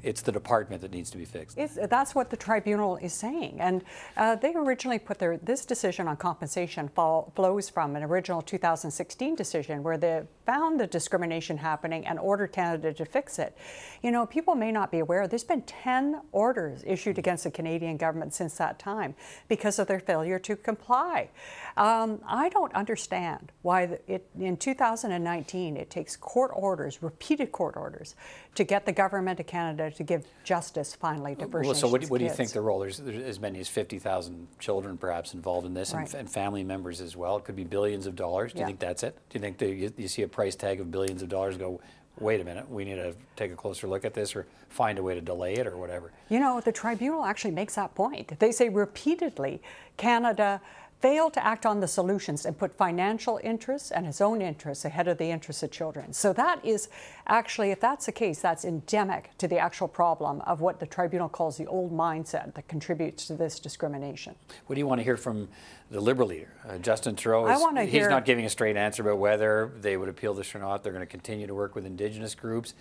[SPEAKER 1] it's the department that needs to be fixed.
[SPEAKER 14] It's, that's what the tribunal is saying. And uh, they originally put their, this decision on compensation fall, flows from an original 2016 decision where they found the discrimination happening and ordered Canada to fix it. You know, people may not be aware, there's been 10 orders issued against the Canadian government since that time because of their failure to comply. Um, I don't understand why it, in 2019 it takes court orders, repeated court orders, to get the government of Canada to give justice finally to First
[SPEAKER 1] well, So, what,
[SPEAKER 14] what
[SPEAKER 1] do you think the role? There's, there's as many as 50,000 children perhaps involved in this, right. and, and, family members as well. It could be billions of dollars. Do yeah. you think that's it? Do you think you, you see a price tag of billions of dollars? Go, wait a minute, we need to take a closer look at this or find a way to delay it or whatever.
[SPEAKER 14] You know, the tribunal actually makes that point. They say repeatedly Canada failed to act on the solutions and put financial interests and his own interests ahead of the interests of children. So that is actually, if that's the case, that's endemic to the actual problem of what the tribunal calls the old mindset that contributes to this discrimination.
[SPEAKER 1] What do you want to hear from the Liberal leader, uh, Justin Trudeau? Is, I want to he's hear, not giving a straight answer about whether they would appeal this or not. They're going to continue to work with Indigenous groups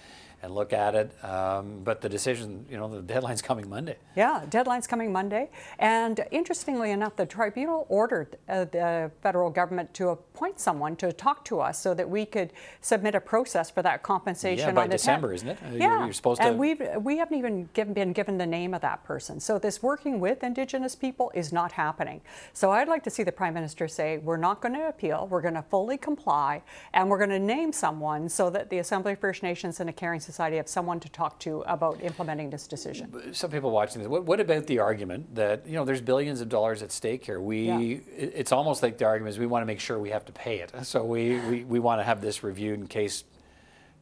[SPEAKER 1] and look at it. Um, but the decision, you know, the deadline's coming Monday.
[SPEAKER 14] Yeah, deadline's coming Monday. And interestingly enough, the tribunal ordered uh, the federal government to appoint someone to talk to us so that we could submit a process for that compensation.
[SPEAKER 1] Yeah, by
[SPEAKER 14] on
[SPEAKER 1] December,
[SPEAKER 14] 10th.
[SPEAKER 1] isn't it?
[SPEAKER 14] Yeah,
[SPEAKER 1] you're, you're supposed
[SPEAKER 14] and
[SPEAKER 1] to.
[SPEAKER 14] we've we haven't even given, been given the name of that person. So this working with Indigenous people is not happening. So I'd like to see the Prime Minister say, we're not going to appeal, we're going to fully comply, and we're going to name someone so that the Assembly of First Nations and a Caring Society have someone to talk to about implementing this decision.
[SPEAKER 1] Some people watching this, what, what about the argument that, you know, there's billions of dollars at stake here? We, yeah. It's almost like the argument is we want to make sure we have to pay it. So we, we, we want to have this reviewed in case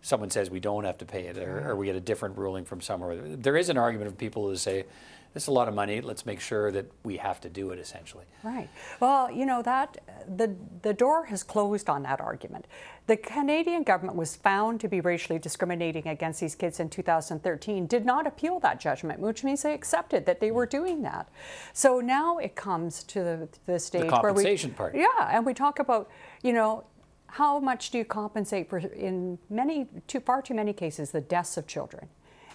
[SPEAKER 1] someone says we don't have to pay it or, or, we get a different ruling from somewhere. There is an argument of people who say this is a lot of money. Let's make sure that we have to do it essentially.
[SPEAKER 14] Right. Well, you know that the the door has closed on that argument. The Canadian government was found to be racially discriminating against these kids in 2013. Did not appeal that judgment, which means they accepted that they were mm. doing that. So now it comes to the, the stage
[SPEAKER 1] the
[SPEAKER 14] where we compensation
[SPEAKER 1] part.
[SPEAKER 14] Yeah, and we talk about you know how much do you compensate for in many too far too many cases the deaths of children,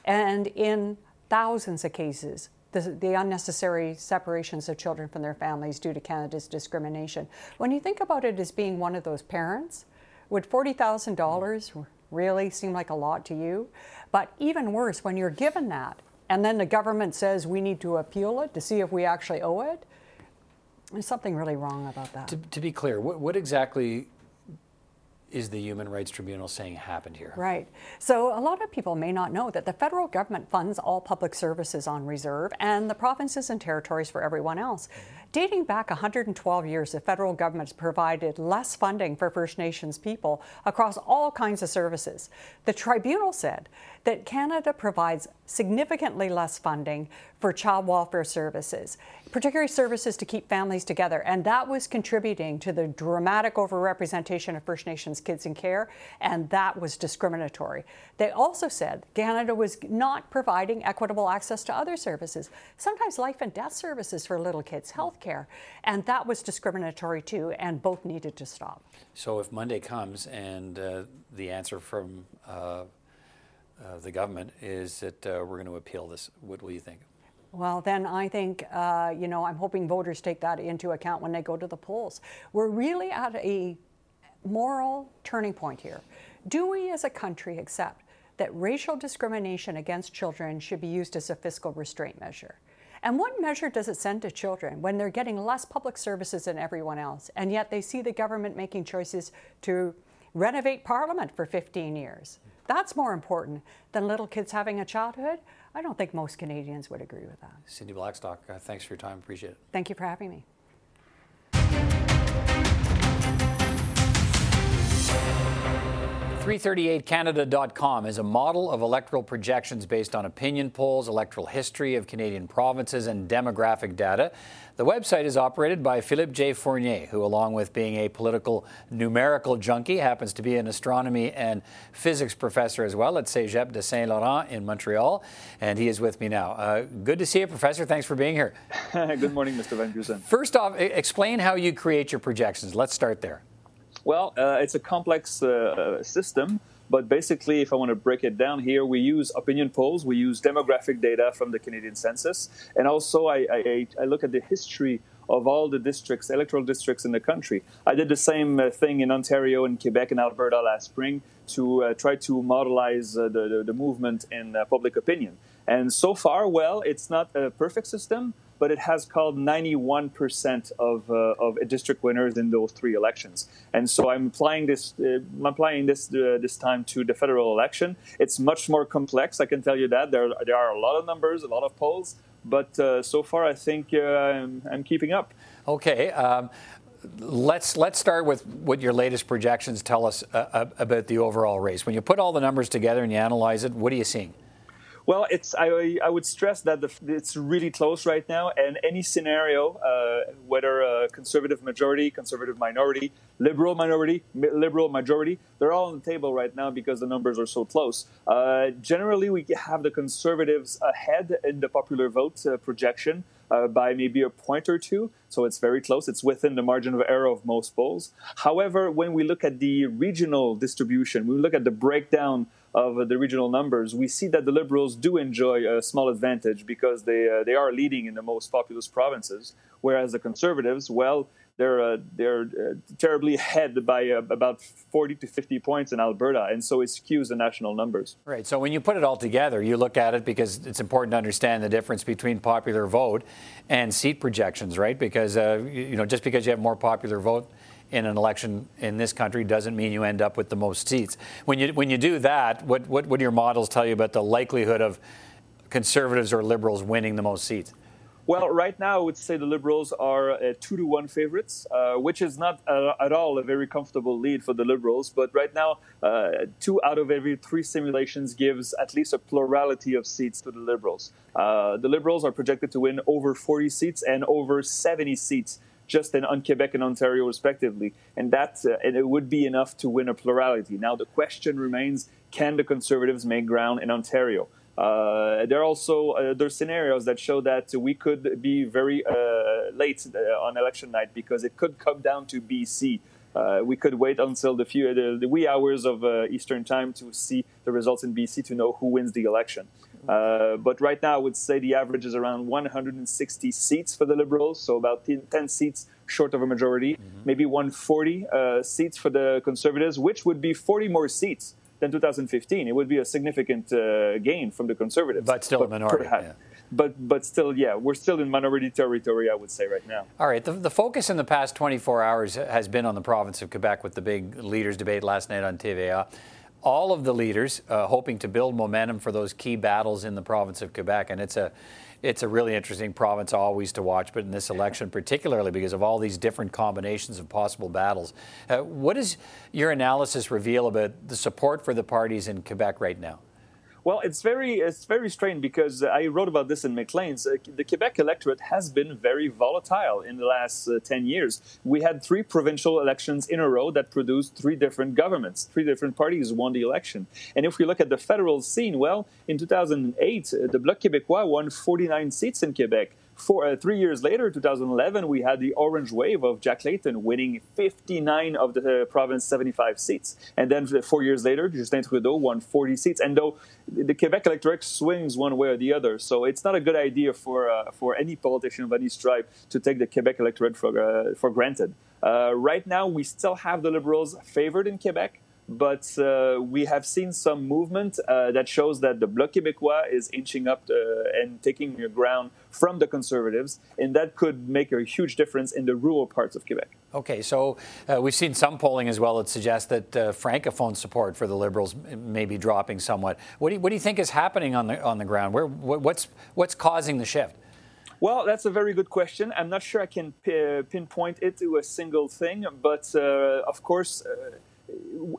[SPEAKER 14] and in thousands of cases the, the, unnecessary separations of children from their families due to Canada's discrimination. When you think about it as being one of those parents, would $40,000 really seem like a lot to you? But even worse, when you're given that, and then the government says we need to appeal it to see if we actually owe it, there's something really wrong about that.
[SPEAKER 1] To, to be clear, what, what exactly is the Human Rights Tribunal saying happened here?
[SPEAKER 14] Right. So a lot of people may not know that the federal government funds all public services on reserve and the provinces and territories for everyone else. Mm-hmm. Dating back 112 years, the federal government has provided less funding for First Nations people across all kinds of services. The tribunal said that Canada provides significantly less funding for child welfare services, particularly services to keep families together, and that was contributing to the dramatic overrepresentation of First Nations kids in care, and that was discriminatory. They also said Canada was not providing equitable access to other services, sometimes life and death services for little kids, health care. And that was discriminatory too, and both needed to stop.
[SPEAKER 1] So if Monday comes and uh, the answer from uh, the government is that uh, we're going to appeal this, what will you think?
[SPEAKER 14] Well, then I think, uh, you know, I'm hoping voters take that into account when they go to the polls. We're really at a moral turning point here. Do we as a country accept that racial discrimination against children should be used as a fiscal restraint measure? And what measure does it send to children when they're getting less public services than everyone else, and yet they see the government making choices to renovate Parliament for 15 years? That's more important than little kids having a childhood. I don't think most Canadians would agree with that.
[SPEAKER 1] Cindy Blackstock, uh, thanks for your time. Appreciate it.
[SPEAKER 14] Thank you for having me.
[SPEAKER 1] 338canada.com is a model of electoral projections based on opinion polls, electoral history of Canadian provinces, and demographic data. The website is operated by Philippe J. Fournier, who, along with being a political numerical junkie, happens to be an astronomy and physics professor as well at Cégep de Saint Laurent in Montreal. And he is with me now. Uh, good to see you, Professor. Thanks for being here. (laughs)
[SPEAKER 15] good morning, Mr. Van Dusen.
[SPEAKER 1] First off, explain how you create your projections. Let's start there.
[SPEAKER 15] Well, uh, it's a complex uh, system, but basically, if I want to break it down here, we use opinion polls, we use demographic data from the Canadian Census, and also I, I, I look at the history of all the districts, electoral districts in the country. I did the same uh, thing in Ontario and Quebec and Alberta last spring to uh, try to modelize uh, the, the, the, movement in uh, public opinion. And so far, well, it's not a perfect system, but it has called 91% of, uh, of district winners in those three elections. And so I'm applying this, uh, I'm applying this uh, this time to the federal election. It's much more complex, I can tell you that. There, there are a lot of numbers, a lot of polls, but uh, so far I think uh, I'm, I'm, keeping up.
[SPEAKER 1] Okay. Um, let's let's start with what your latest projections tell us uh, about the overall race. When you put all the numbers together and you analyze it, what are you seeing?
[SPEAKER 15] Well, it's I, I would stress that the, it's really close right now, and any scenario, uh, whether a conservative majority, conservative minority, liberal minority, liberal majority, they're all on the table right now because the numbers are so close. Uh, generally, we have the conservatives ahead in the popular vote uh, projection. Uh, by maybe a point or two. So it's very close. It's within the margin of error of most polls. However, when we look at the regional distribution, we look at the breakdown of the regional numbers, we see that the Liberals do enjoy a small advantage because they, uh, they are leading in the most populous provinces, whereas the Conservatives, well, they're uh, they're uh, terribly (laughs) ahead by uh, about 40 to 50 points in Alberta, and so it skews the national numbers.
[SPEAKER 1] Right. So when you put it all together, you look at it because it's important to understand the difference between popular vote and seat projections, right? Because uh, you know just because you have more popular vote in an election in this country doesn't mean you end up with the most seats. When you when you do that, what what, do your models tell you about the likelihood of conservatives or liberals winning the most seats?
[SPEAKER 15] Well, right now, I would say the Liberals are uh, two to one favorites, uh, which is not uh, at all a very comfortable lead for the Liberals. But right now, uh, two out of every three simulations gives at least a plurality of seats to the Liberals. Uh, the Liberals are projected to win over 40 seats and over 70 seats just in on Quebec and Ontario, respectively, and that uh, and it would be enough to win a plurality. Now, the question remains: Can the Conservatives make ground in Ontario? Uh, there are also there are scenarios that show that we could be very uh, late uh, on election night because it could come down to BC. Uh, we could wait until the few the, the wee hours of uh, Eastern time to see the results in BC to know who wins the election. But right now, I would say the average is around 160 seats for the Liberals, so about 10, 10 seats short of a majority. Mm-hmm. Maybe 140 seats for the Conservatives, which would be 40 more seats than 2015. It would be a significant uh, gain from the Conservatives,
[SPEAKER 1] but still but a minority. Yeah.
[SPEAKER 15] But but still, yeah, we're still in minority territory. I would say right now.
[SPEAKER 1] All right. The, the focus in the past 24 hours has been on the province of Quebec with the big leaders debate last night on TVA. All of the leaders uh, hoping to build momentum for those key battles in the province of Quebec, and it's a it's a really interesting province always to watch, but in this election particularly because of all these different combinations of possible battles. Uh, what does your analysis reveal about the support for the parties in Quebec right now?
[SPEAKER 15] Well, it's very it's very strange because I wrote about this in Maclean's. Uh, the Quebec electorate has been very volatile in the last uh, ten years. We had three provincial elections in a row that produced three different governments. Three different parties won the election. And if we look at the federal scene, well, in 2008, uh, the Bloc Québécois won 49 seats in Quebec. Four, uh, three years later, 2011, we had the orange wave of Jack Layton winning 59 of the uh, province 75 seats. And then four years later, Justin Trudeau won 40 seats. And though the Quebec electorate swings one way or the other, so it's not a good idea for, uh, for any politician of any stripe to take the Quebec electorate for, uh, for granted. Uh, right now, we still have the Liberals favored in Quebec but uh, we have seen some movement uh, that shows that the Bloc Québécois is inching up uh, and taking ground from the Conservatives, and that could make a huge difference in the rural parts of Quebec.
[SPEAKER 1] Okay, so uh, we've seen some polling as well that suggests that uh, francophone support for the Liberals may be dropping somewhat. What do you, what do you think is happening on the on the ground? Where what's what's causing the shift?
[SPEAKER 15] Well, that's a very good question. I'm not sure I can p- pinpoint it to a single thing, but uh, of course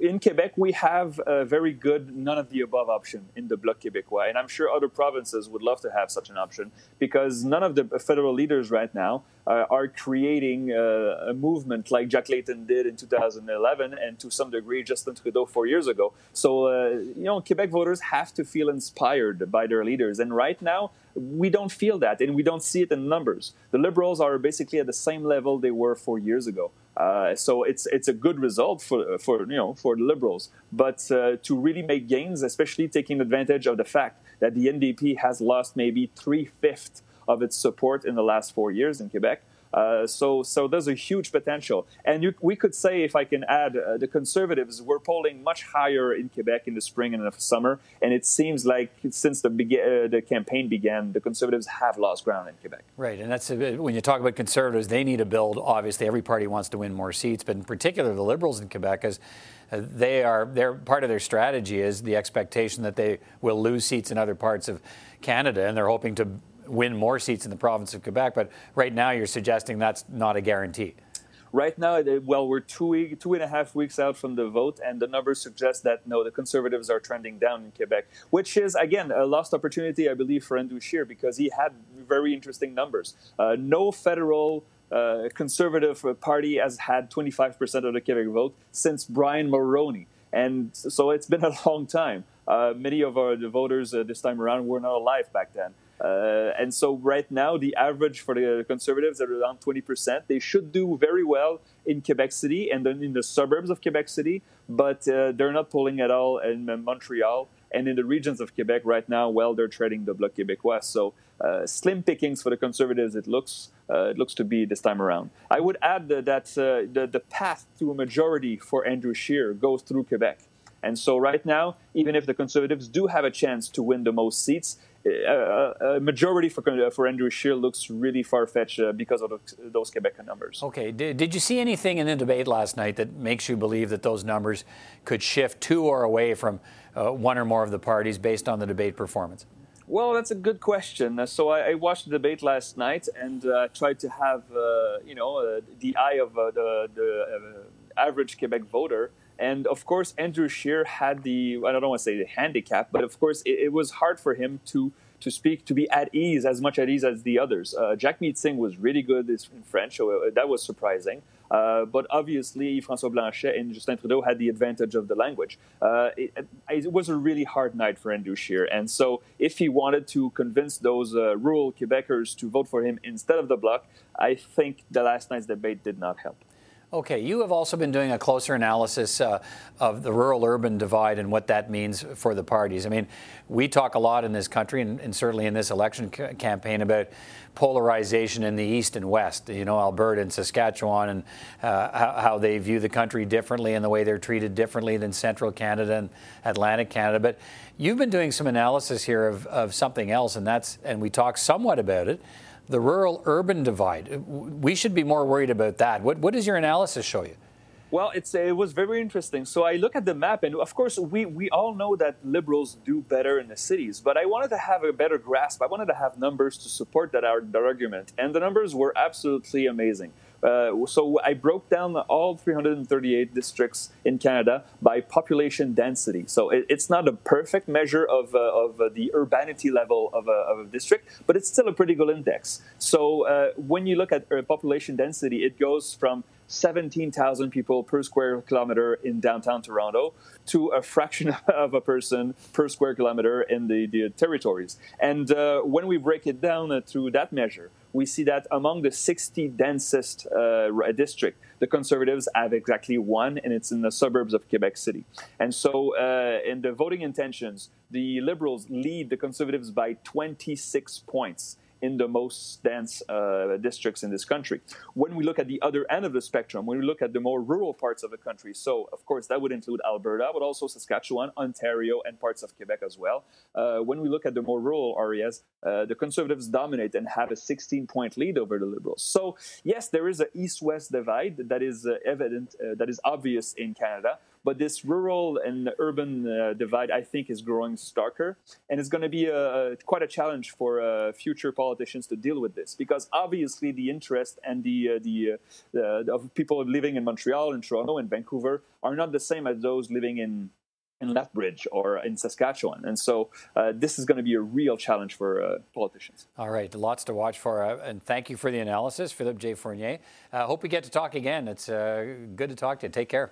[SPEAKER 15] in Quebec, we have a very good none of the above option in the Bloc Québécois. And I'm sure other provinces would love to have such an option because none of the federal leaders right now uh, are creating uh, a movement like Jack Layton did in 2011 and to some degree Justin Trudeau four years ago. So, uh, you know, Quebec voters have to feel inspired by their leaders. And right now, we don't feel that and we don't see it in numbers. The Liberals are basically at the same level they were four years ago. Uh, so it's it's a good result for for you know for the liberals. But uh, to really make gains, especially taking advantage of the fact that the NDP has lost maybe three fifths of its support in the last four years in Quebec, uh, so, so there's a huge potential. And you, we could say, if I can add, uh, the Conservatives were polling much higher in Quebec in the spring and in the summer. And it seems like since the, uh, the campaign began, the Conservatives have lost ground in Quebec.
[SPEAKER 1] Right. And that's a, when you talk about Conservatives, they need to build. Obviously, every party wants to win more seats, but in particular, the Liberals in Quebec, as uh, they are, their part of their strategy is the expectation that they will lose seats in other parts of Canada, and they're hoping to win more seats in the province of Quebec. But right now, you're suggesting that's not a guarantee.
[SPEAKER 15] Right now, well, we're two two and a half weeks out from the vote, and the numbers suggest that no, the Conservatives are trending down in Quebec, which is again a lost opportunity, I believe, for Andrew Scheer because he had very interesting numbers. Uh, no federal uh, Conservative party has had 25% of the Quebec vote since Brian Mulroney, and so it's been a (laughs) long time. Uh, many of our voters uh, this time around were not alive back then. Uh, and so right now, the average for the Conservatives are around 20%. They should do very well in Quebec City and then in the suburbs of Quebec City, but uh, they're not polling at all in Montreal And in the regions of Quebec right now, well, they're trading the Bloc Québécois. So uh, slim pickings for the Conservatives, it looks. Uh, it looks to be this time around. I would add that, that uh, the, the path to a majority for Andrew Scheer goes through Quebec. And so, right now, even if the Conservatives do have a chance to win the most seats, uh, a majority for, for Andrew Scheer looks really far fetched uh, because of those Quebec numbers.
[SPEAKER 1] Okay. Did, did you see anything in the debate last night that makes you believe that those numbers could shift to or away from uh, one or more of the parties based on the debate performance?
[SPEAKER 15] Well, that's a good question. So I, I watched the debate last night and uh, tried to have, uh, you know, uh, the eye of the, the average Quebec voter. And of course, Andrew Scheer had the, I don't want to say the handicap, but of course, it, it was hard for him to to speak, to be at ease, as much at ease as the others. Uh, Jagmeet Singh was really good in French, so uh, that was surprising. Uh, but obviously, François Blanchet and Justin Trudeau had the advantage of the language. Uh, it, it, was a really hard night for Andrew Scheer. And so, if he wanted to convince those uh, rural Quebecers to vote for him instead of the Bloc, I think the last night's debate did not help.
[SPEAKER 1] Okay, you have also been doing a closer analysis uh, of the rural urban divide and what that means for the parties. I mean, we talk a lot in this country and, and certainly in this election c- campaign about polarization in the east and west, you know, Alberta and Saskatchewan, and uh, how, how, they view the country differently and the way they're treated differently than central Canada and Atlantic Canada. But you've been doing some analysis here of, of something else, and that's, and we talked somewhat about it the rural urban divide. Uh, we should be more worried about that. What, what does your analysis show you?
[SPEAKER 15] Well, it's, it was very interesting. So I look at the map, and of course, we, we all know that liberals do better in the cities, but I wanted to have a better grasp. I wanted to have numbers to support that, that argument, and the numbers were absolutely amazing. Uh, so I broke down all 338 districts in Canada by population density. So it, it's not a perfect measure of, uh, of uh, the urbanity level of a, of a, district, but it's still a pretty good index. So uh, when you look at uh, population density, it goes from 17,000 people per square kilometer in downtown Toronto to a fraction (laughs) of a person per square kilometer in the, the territories. And uh, when we break it down uh, through that measure, we see that among the 60 densest uh, district, the Conservatives have exactly one, and it's in the suburbs of Quebec City. And so, uh, in the voting intentions, the Liberals lead the Conservatives by 26 points in the most dense uh, districts in this country. When we look at the other end of the spectrum, when we look at the more rural parts of the country, so of course that would include Alberta, but also Saskatchewan, Ontario, and parts of Quebec as well. Uh, when we look at the more rural areas, uh, the Conservatives dominate and have a 16 point lead over the Liberals. So, yes, there is an east west divide that is uh, evident, uh, that is obvious in Canada. But this rural and urban uh, divide, I think, is growing starker, and it's going to be a, quite a challenge for uh, future politicians to deal with this, because obviously the interest and the uh, the uh, of people living in Montreal and Toronto and Vancouver are not the same as those living in in Lethbridge or in Saskatchewan. And so uh, this is going to be a real challenge for uh, politicians.
[SPEAKER 1] All right, lots to watch for. Uh, and thank you for the analysis, Philippe J. Fournier. Uh, hope we get to talk again. It's uh, good to talk to you. Take care.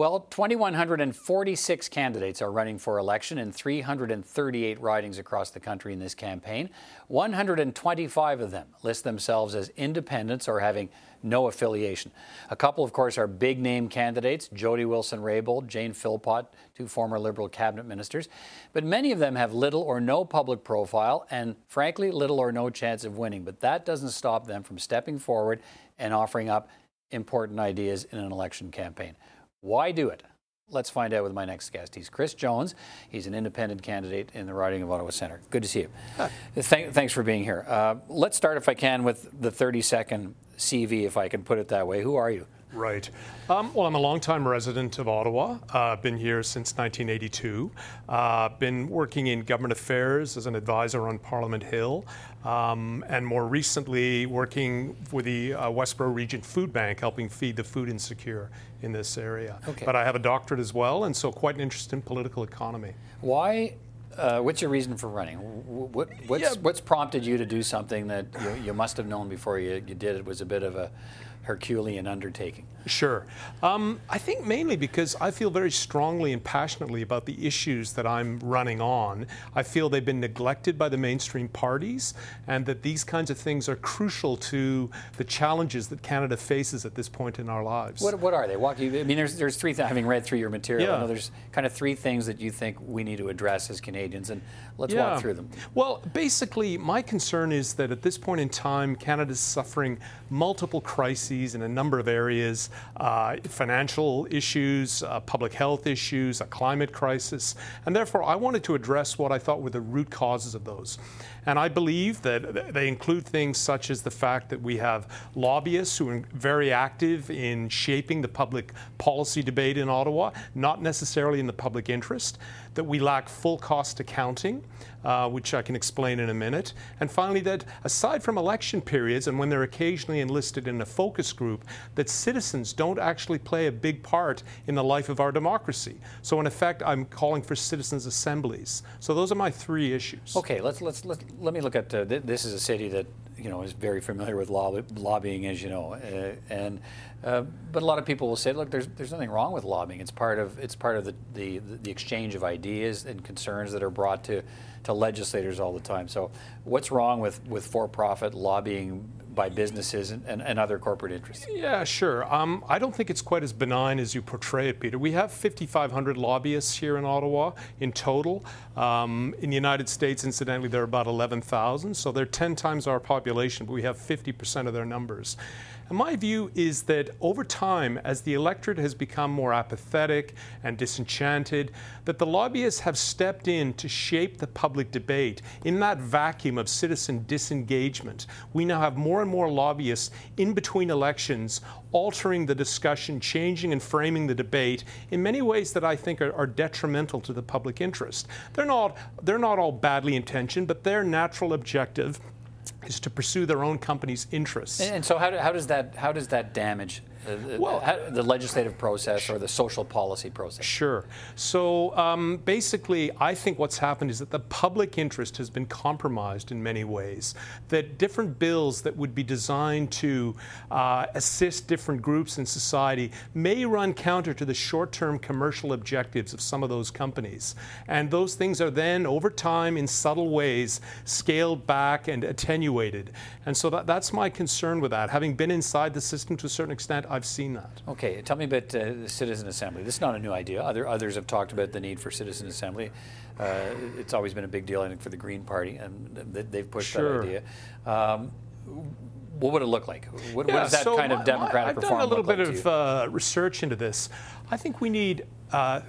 [SPEAKER 1] Well, 2,146 candidates are running for election in 338 ridings across the country in this campaign. 125 of them list themselves as independents or having no affiliation. A couple, of course, are big name candidates Jody Wilson Raybould, Jane Philpott, two former Liberal cabinet ministers. But many of them have little or no public profile and, frankly, little or no chance of winning. But that doesn't stop them from stepping forward and offering up important ideas in an election campaign. Why do it? Let's find out with my next guest. He's Chris Jones. He's an independent candidate in the riding of Ottawa Centre. Good to see you. Th- thanks for being here. Uh, let's start, if I can, with the 30 second CV, if I can put it that way. Who are you?
[SPEAKER 16] Right. Um, well, I'm a longtime resident of Ottawa. Uh, been here since 1982. Uh, been working in government affairs as an advisor on Parliament Hill, um, and more recently working with the uh, Westboro Region Food Bank, helping feed the food insecure in this area. Okay. But I have a doctorate as well, and so quite an interest in political economy.
[SPEAKER 1] Why uh, what's your reason for running? What, what's, yeah. what's prompted you to do something that you, you, must have known before you, you did it was a bit of a Herculean undertaking?
[SPEAKER 16] Sure. Um, I think mainly because I feel very strongly and passionately about the issues that I'm running on. I feel they've been neglected by the mainstream parties, and that these kinds of things are crucial to the challenges that Canada faces at this point in our lives.
[SPEAKER 1] What, what are they? Walk you, I mean, there's, there's three, th- having read through your material,
[SPEAKER 16] Yeah.
[SPEAKER 1] I know there's kind of three things that you think we need to address as Canadians, and let's
[SPEAKER 16] Yeah.
[SPEAKER 1] walk through them.
[SPEAKER 16] Well, basically, my concern is that at this point in time, Canada's suffering multiple crises in a number of areas uh, financial issues, uh, public health issues, a climate crisis. And therefore, I wanted to address what I thought were the root causes of those. And I believe that they include things such as the fact that we have lobbyists who are very active in shaping the public policy debate in Ottawa, not necessarily in the public interest, that we lack full cost accounting, uh, which I can explain in a minute. And finally, that aside from election periods and when they're occasionally enlisted in a focus group, that citizens don't actually play a big part in the life of our democracy. So, in effect, I'm calling for citizens' assemblies. So, those are my three issues.
[SPEAKER 1] Okay, let's let's, let's let me look at uh, th- this is a city that you know is very familiar with lobby, lobbying, as you know, uh, and uh, but a lot of people will say, look, there's there's nothing wrong with lobbying. It's part of it's part of the the, the exchange of ideas and concerns that are brought to to legislators all the time. So, what's wrong with with for-profit lobbying by businesses and, and, and other corporate interests?
[SPEAKER 16] Yeah, sure. Um, I don't think it's quite as benign as you portray it, Peter. We have 5,500 lobbyists here in Ottawa in total. Um, in the United States, incidentally, there are about 11,000, so they're 10 times our population, but we have 50% of their numbers. My view is that over time, as the electorate has become more apathetic and disenchanted, that the lobbyists have stepped in to shape the public debate in that vacuum of citizen disengagement. We now have more and more lobbyists in between elections altering the discussion, changing and framing the debate in many ways that I think are, are detrimental to the public interest. They're not, they're not all badly intentioned, but their natural objective is to pursue their own company's interests.
[SPEAKER 1] And, so, how, how does that how does that damage uh,
[SPEAKER 16] Well-
[SPEAKER 1] the legislative process or the social policy process?
[SPEAKER 16] Sure. So um, basically, I think what's happened is that the public interest has been compromised in many ways. That different bills that would be designed to uh, assist different groups in society may run counter to the short term commercial objectives of some of those companies. And those things are then, over time, in subtle ways, scaled back and attenuated. And so that, that's my concern with that. Having been inside the system to a certain extent, I've seen that.
[SPEAKER 1] Okay, tell me about uh, the citizen assembly. This is not a new idea. Other others have talked about the need for citizen assembly. Uh, it's always been a big deal, I think, for the Green Party, and they've pushed
[SPEAKER 16] Sure.
[SPEAKER 1] that idea. Um, what would it look like? What, what does that
[SPEAKER 16] so
[SPEAKER 1] kind
[SPEAKER 16] my-
[SPEAKER 1] of democratic
[SPEAKER 16] my, I've
[SPEAKER 1] reform
[SPEAKER 16] done a little bit
[SPEAKER 1] like
[SPEAKER 16] of uh, research into this. I think we need uh,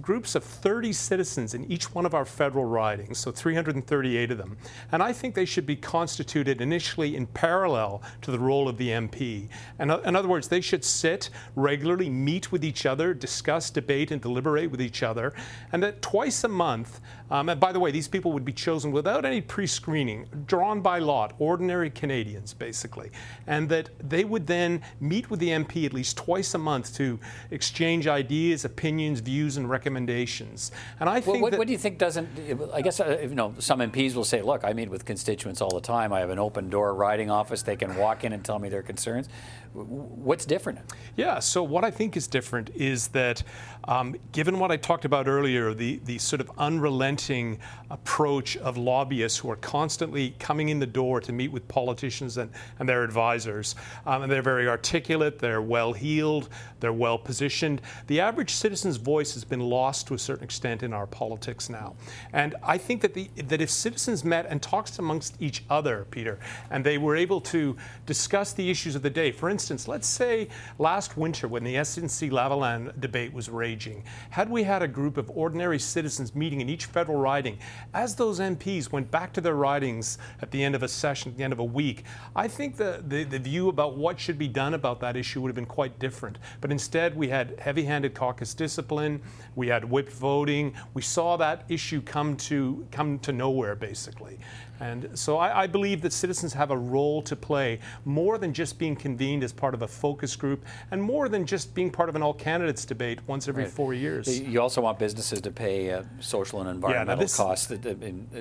[SPEAKER 16] groups of 30 citizens in each one of our federal ridings, so 338 of them. And I think they should be constituted initially in parallel to the role of the MP. And, uh, in other words, they should sit regularly, meet with each other, discuss, debate, and deliberate with each other. And that twice a month, um, and by the way, these people would be chosen without any pre screening, drawn by lot, ordinary Canadians, basically. And that they would then meet with the MP at least twice a month to exchange ideas, opinions, views, and recommendations. And I
[SPEAKER 1] Well,
[SPEAKER 16] think
[SPEAKER 1] what, what do you think doesn't? I guess uh, you know some MPs will say, "Look, I meet with constituents all the time. I have an open door riding office. They can walk in and tell me their concerns." What's different?
[SPEAKER 16] Yeah, so what I think is different is that um, given what I talked about earlier, the, the sort of unrelenting approach of lobbyists who are constantly coming in the door to meet with politicians and, and their advisors, um, and they're very articulate, they're well heeled, they're well positioned, the average citizen's voice has been lost to a certain extent in our politics now. And I think that, the, that if citizens met and talked amongst each other, Peter, and they were able to discuss the issues of the day, for instance, let's say last winter when the SNC Lavalin debate was raging, had we had a group of ordinary citizens meeting in each federal riding, as those MPs went back to their ridings at the end of a session, at the end of a week, I think the, the, the view about what should be done about that issue would have been quite different. But instead, we had heavy handed caucus discipline, we had whipped voting, we saw that issue come to, come to nowhere, basically. And so I, I believe that citizens have a role to play more than just being convened as part of a focus group, and more than just being part of an all candidates debate once every
[SPEAKER 1] Right.
[SPEAKER 16] four years.
[SPEAKER 1] You also want businesses to pay uh, social and environmental
[SPEAKER 16] this-
[SPEAKER 1] costs that, in- uh,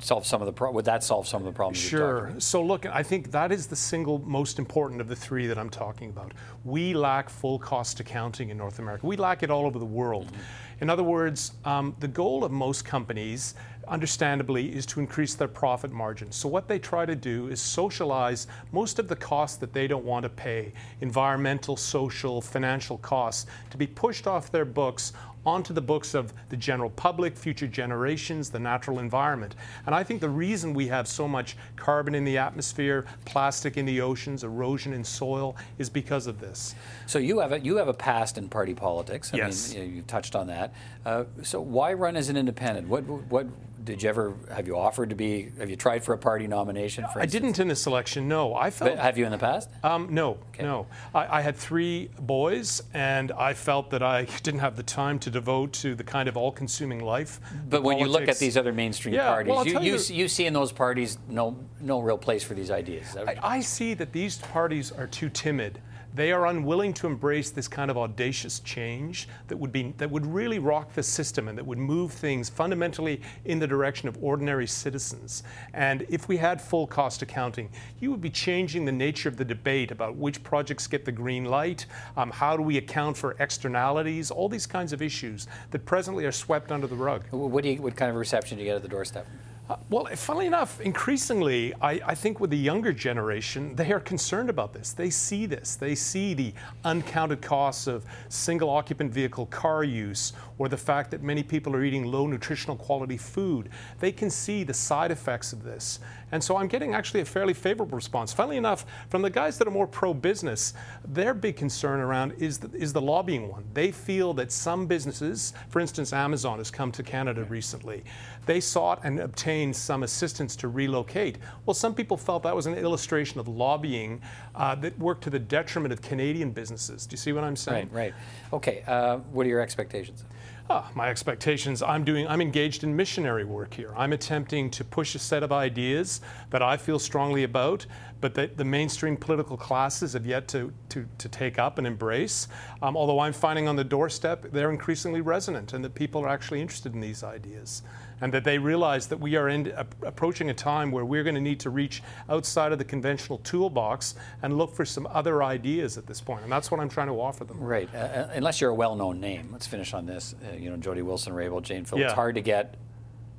[SPEAKER 1] solve some of the pro- would that solve some of the problems? you're
[SPEAKER 16] Sure. So look, I think that is the single most important of the three that I'm talking about. We lack full cost accounting in North America. We lack it all over the world.
[SPEAKER 1] Mm-hmm.
[SPEAKER 16] In other words, um, the goal of most companies, understandably, is to increase their profit margins. So what they try to do is socialize most of the costs that they don't want to pay, environmental, social, financial costs, to be pushed off their books onto the books of the general public, future generations, the natural environment. And I think the reason we have so much carbon in the atmosphere, plastic in the oceans, erosion in soil is because of this.
[SPEAKER 1] So you have a you have a past in party politics. I
[SPEAKER 16] Yes.
[SPEAKER 1] mean, you, touched on that. Uh, so why run as an independent? What what did you ever have you offered to be? Have you tried for a party nomination? For
[SPEAKER 16] I didn't in this election, no. I felt.
[SPEAKER 1] But have you in the past?
[SPEAKER 16] Um, no, no. I, I had three boys, and I felt that I (laughs) didn't have the time to devote to the kind of all-consuming life.
[SPEAKER 1] But when you look at these other mainstream
[SPEAKER 16] Yeah,
[SPEAKER 1] parties,
[SPEAKER 16] well,
[SPEAKER 1] you, you,
[SPEAKER 16] you-
[SPEAKER 1] see- you see in those parties no no real place for these ideas. Is that what
[SPEAKER 16] I, I see that these parties are too timid. They are unwilling to embrace this kind of audacious change that would be that would really rock the system and that would move things fundamentally in the direction of ordinary citizens. And if we had full cost accounting, you would be changing the nature of the debate about which projects get the green light, um, how do we account for externalities, all these kinds of issues that presently are swept under the rug.
[SPEAKER 1] What you what kind of reception do you get at the doorstep?
[SPEAKER 16] Uh, well, funnily enough, increasingly, I, I think with the younger generation, they are concerned about this. They see this. They see the uncounted costs of single occupant vehicle car use or the fact that many people are eating low nutritional quality food. They can see the side effects of this. And so I'm getting actually a fairly favorable response. Funnily enough, from the guys that are more pro business, their big concern around is the, is the lobbying one. They feel that some businesses, for instance, Amazon has come to Canada recently, they sought and obtained some assistance to relocate. Well, some people felt that was an illustration of lobbying uh, that worked to the detriment of Canadian businesses. Do you see what I'm saying?
[SPEAKER 1] Right, right. Okay. Uh, what are your expectations?
[SPEAKER 16] Ah, my expectations. I'm doing. I'm engaged in missionary work here. I'm attempting to push a set of ideas that I feel strongly about, but that the mainstream political classes have yet to to, to take up and embrace. Um, although I'm finding on the doorstep they're increasingly resonant, and that people are actually interested in these ideas, and that they realize that we are in, a, approaching a time where we're going to need to reach outside of the conventional toolbox and look for some other ideas at this point. and that's what I'm trying to offer them.
[SPEAKER 1] Right. Uh, uh, unless you're a well-known name. Let's finish on this. Uh, you know, Jody Wilson, Raybould, Jane Phil.
[SPEAKER 16] Yeah.
[SPEAKER 1] It's hard to get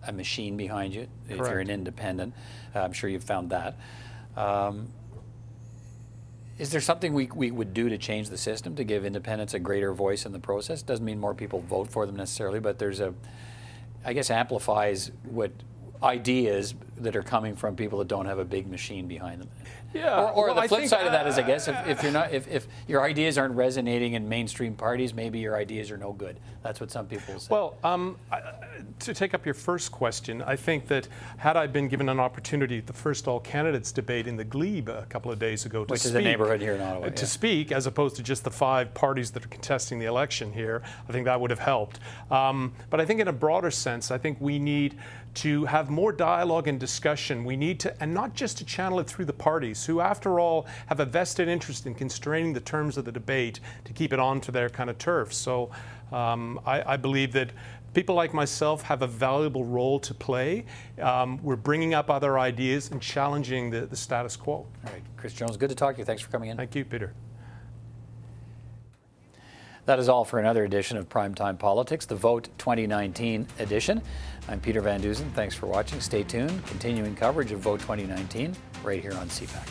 [SPEAKER 1] a machine behind you if you're an independent. Uh, I'm sure you've found that. Um, is there something we, we would do to change the system to give independents a greater voice in the process? Doesn't mean more people vote for them necessarily, but there's a, I guess, amplifies what ideas that are coming from people that don't have a big machine behind them.
[SPEAKER 16] Yeah,
[SPEAKER 1] Or, or
[SPEAKER 16] well,
[SPEAKER 1] the flip
[SPEAKER 16] think,
[SPEAKER 1] side of that is, I guess, if, if you're not, if, if your ideas aren't resonating in mainstream parties, maybe your ideas are no good. That's what some people say.
[SPEAKER 16] Well, um, I- to take up your first question, I think that had I been given an opportunity at the first all candidates debate in the Glebe a couple of days ago to
[SPEAKER 1] Which
[SPEAKER 16] speak,
[SPEAKER 1] is a neighborhood here in Ottawa,
[SPEAKER 16] uh, to
[SPEAKER 1] yeah.
[SPEAKER 16] speak as opposed to just the five parties that are contesting the election here, I think that would have helped. Um, but I think in a broader sense, I think we need to have more dialogue and discussion. We need to, and not just to channel it through the parties, who, after all, have a vested interest in constraining the terms of the debate to keep it on to their kind of turf. So um, I, I believe that people like myself have a valuable role to play. Um, we're bringing up other ideas and challenging the, the status quo.
[SPEAKER 1] All right, Chris Jones, good to talk to you. Thanks for coming in.
[SPEAKER 16] Thank you, Peter.
[SPEAKER 1] That is all for another edition of Primetime Politics, the Vote 2019 edition. I'm Peter Van Dusen. Thanks for watching. Stay tuned. Continuing coverage of Vote 2019 right here on CPAC.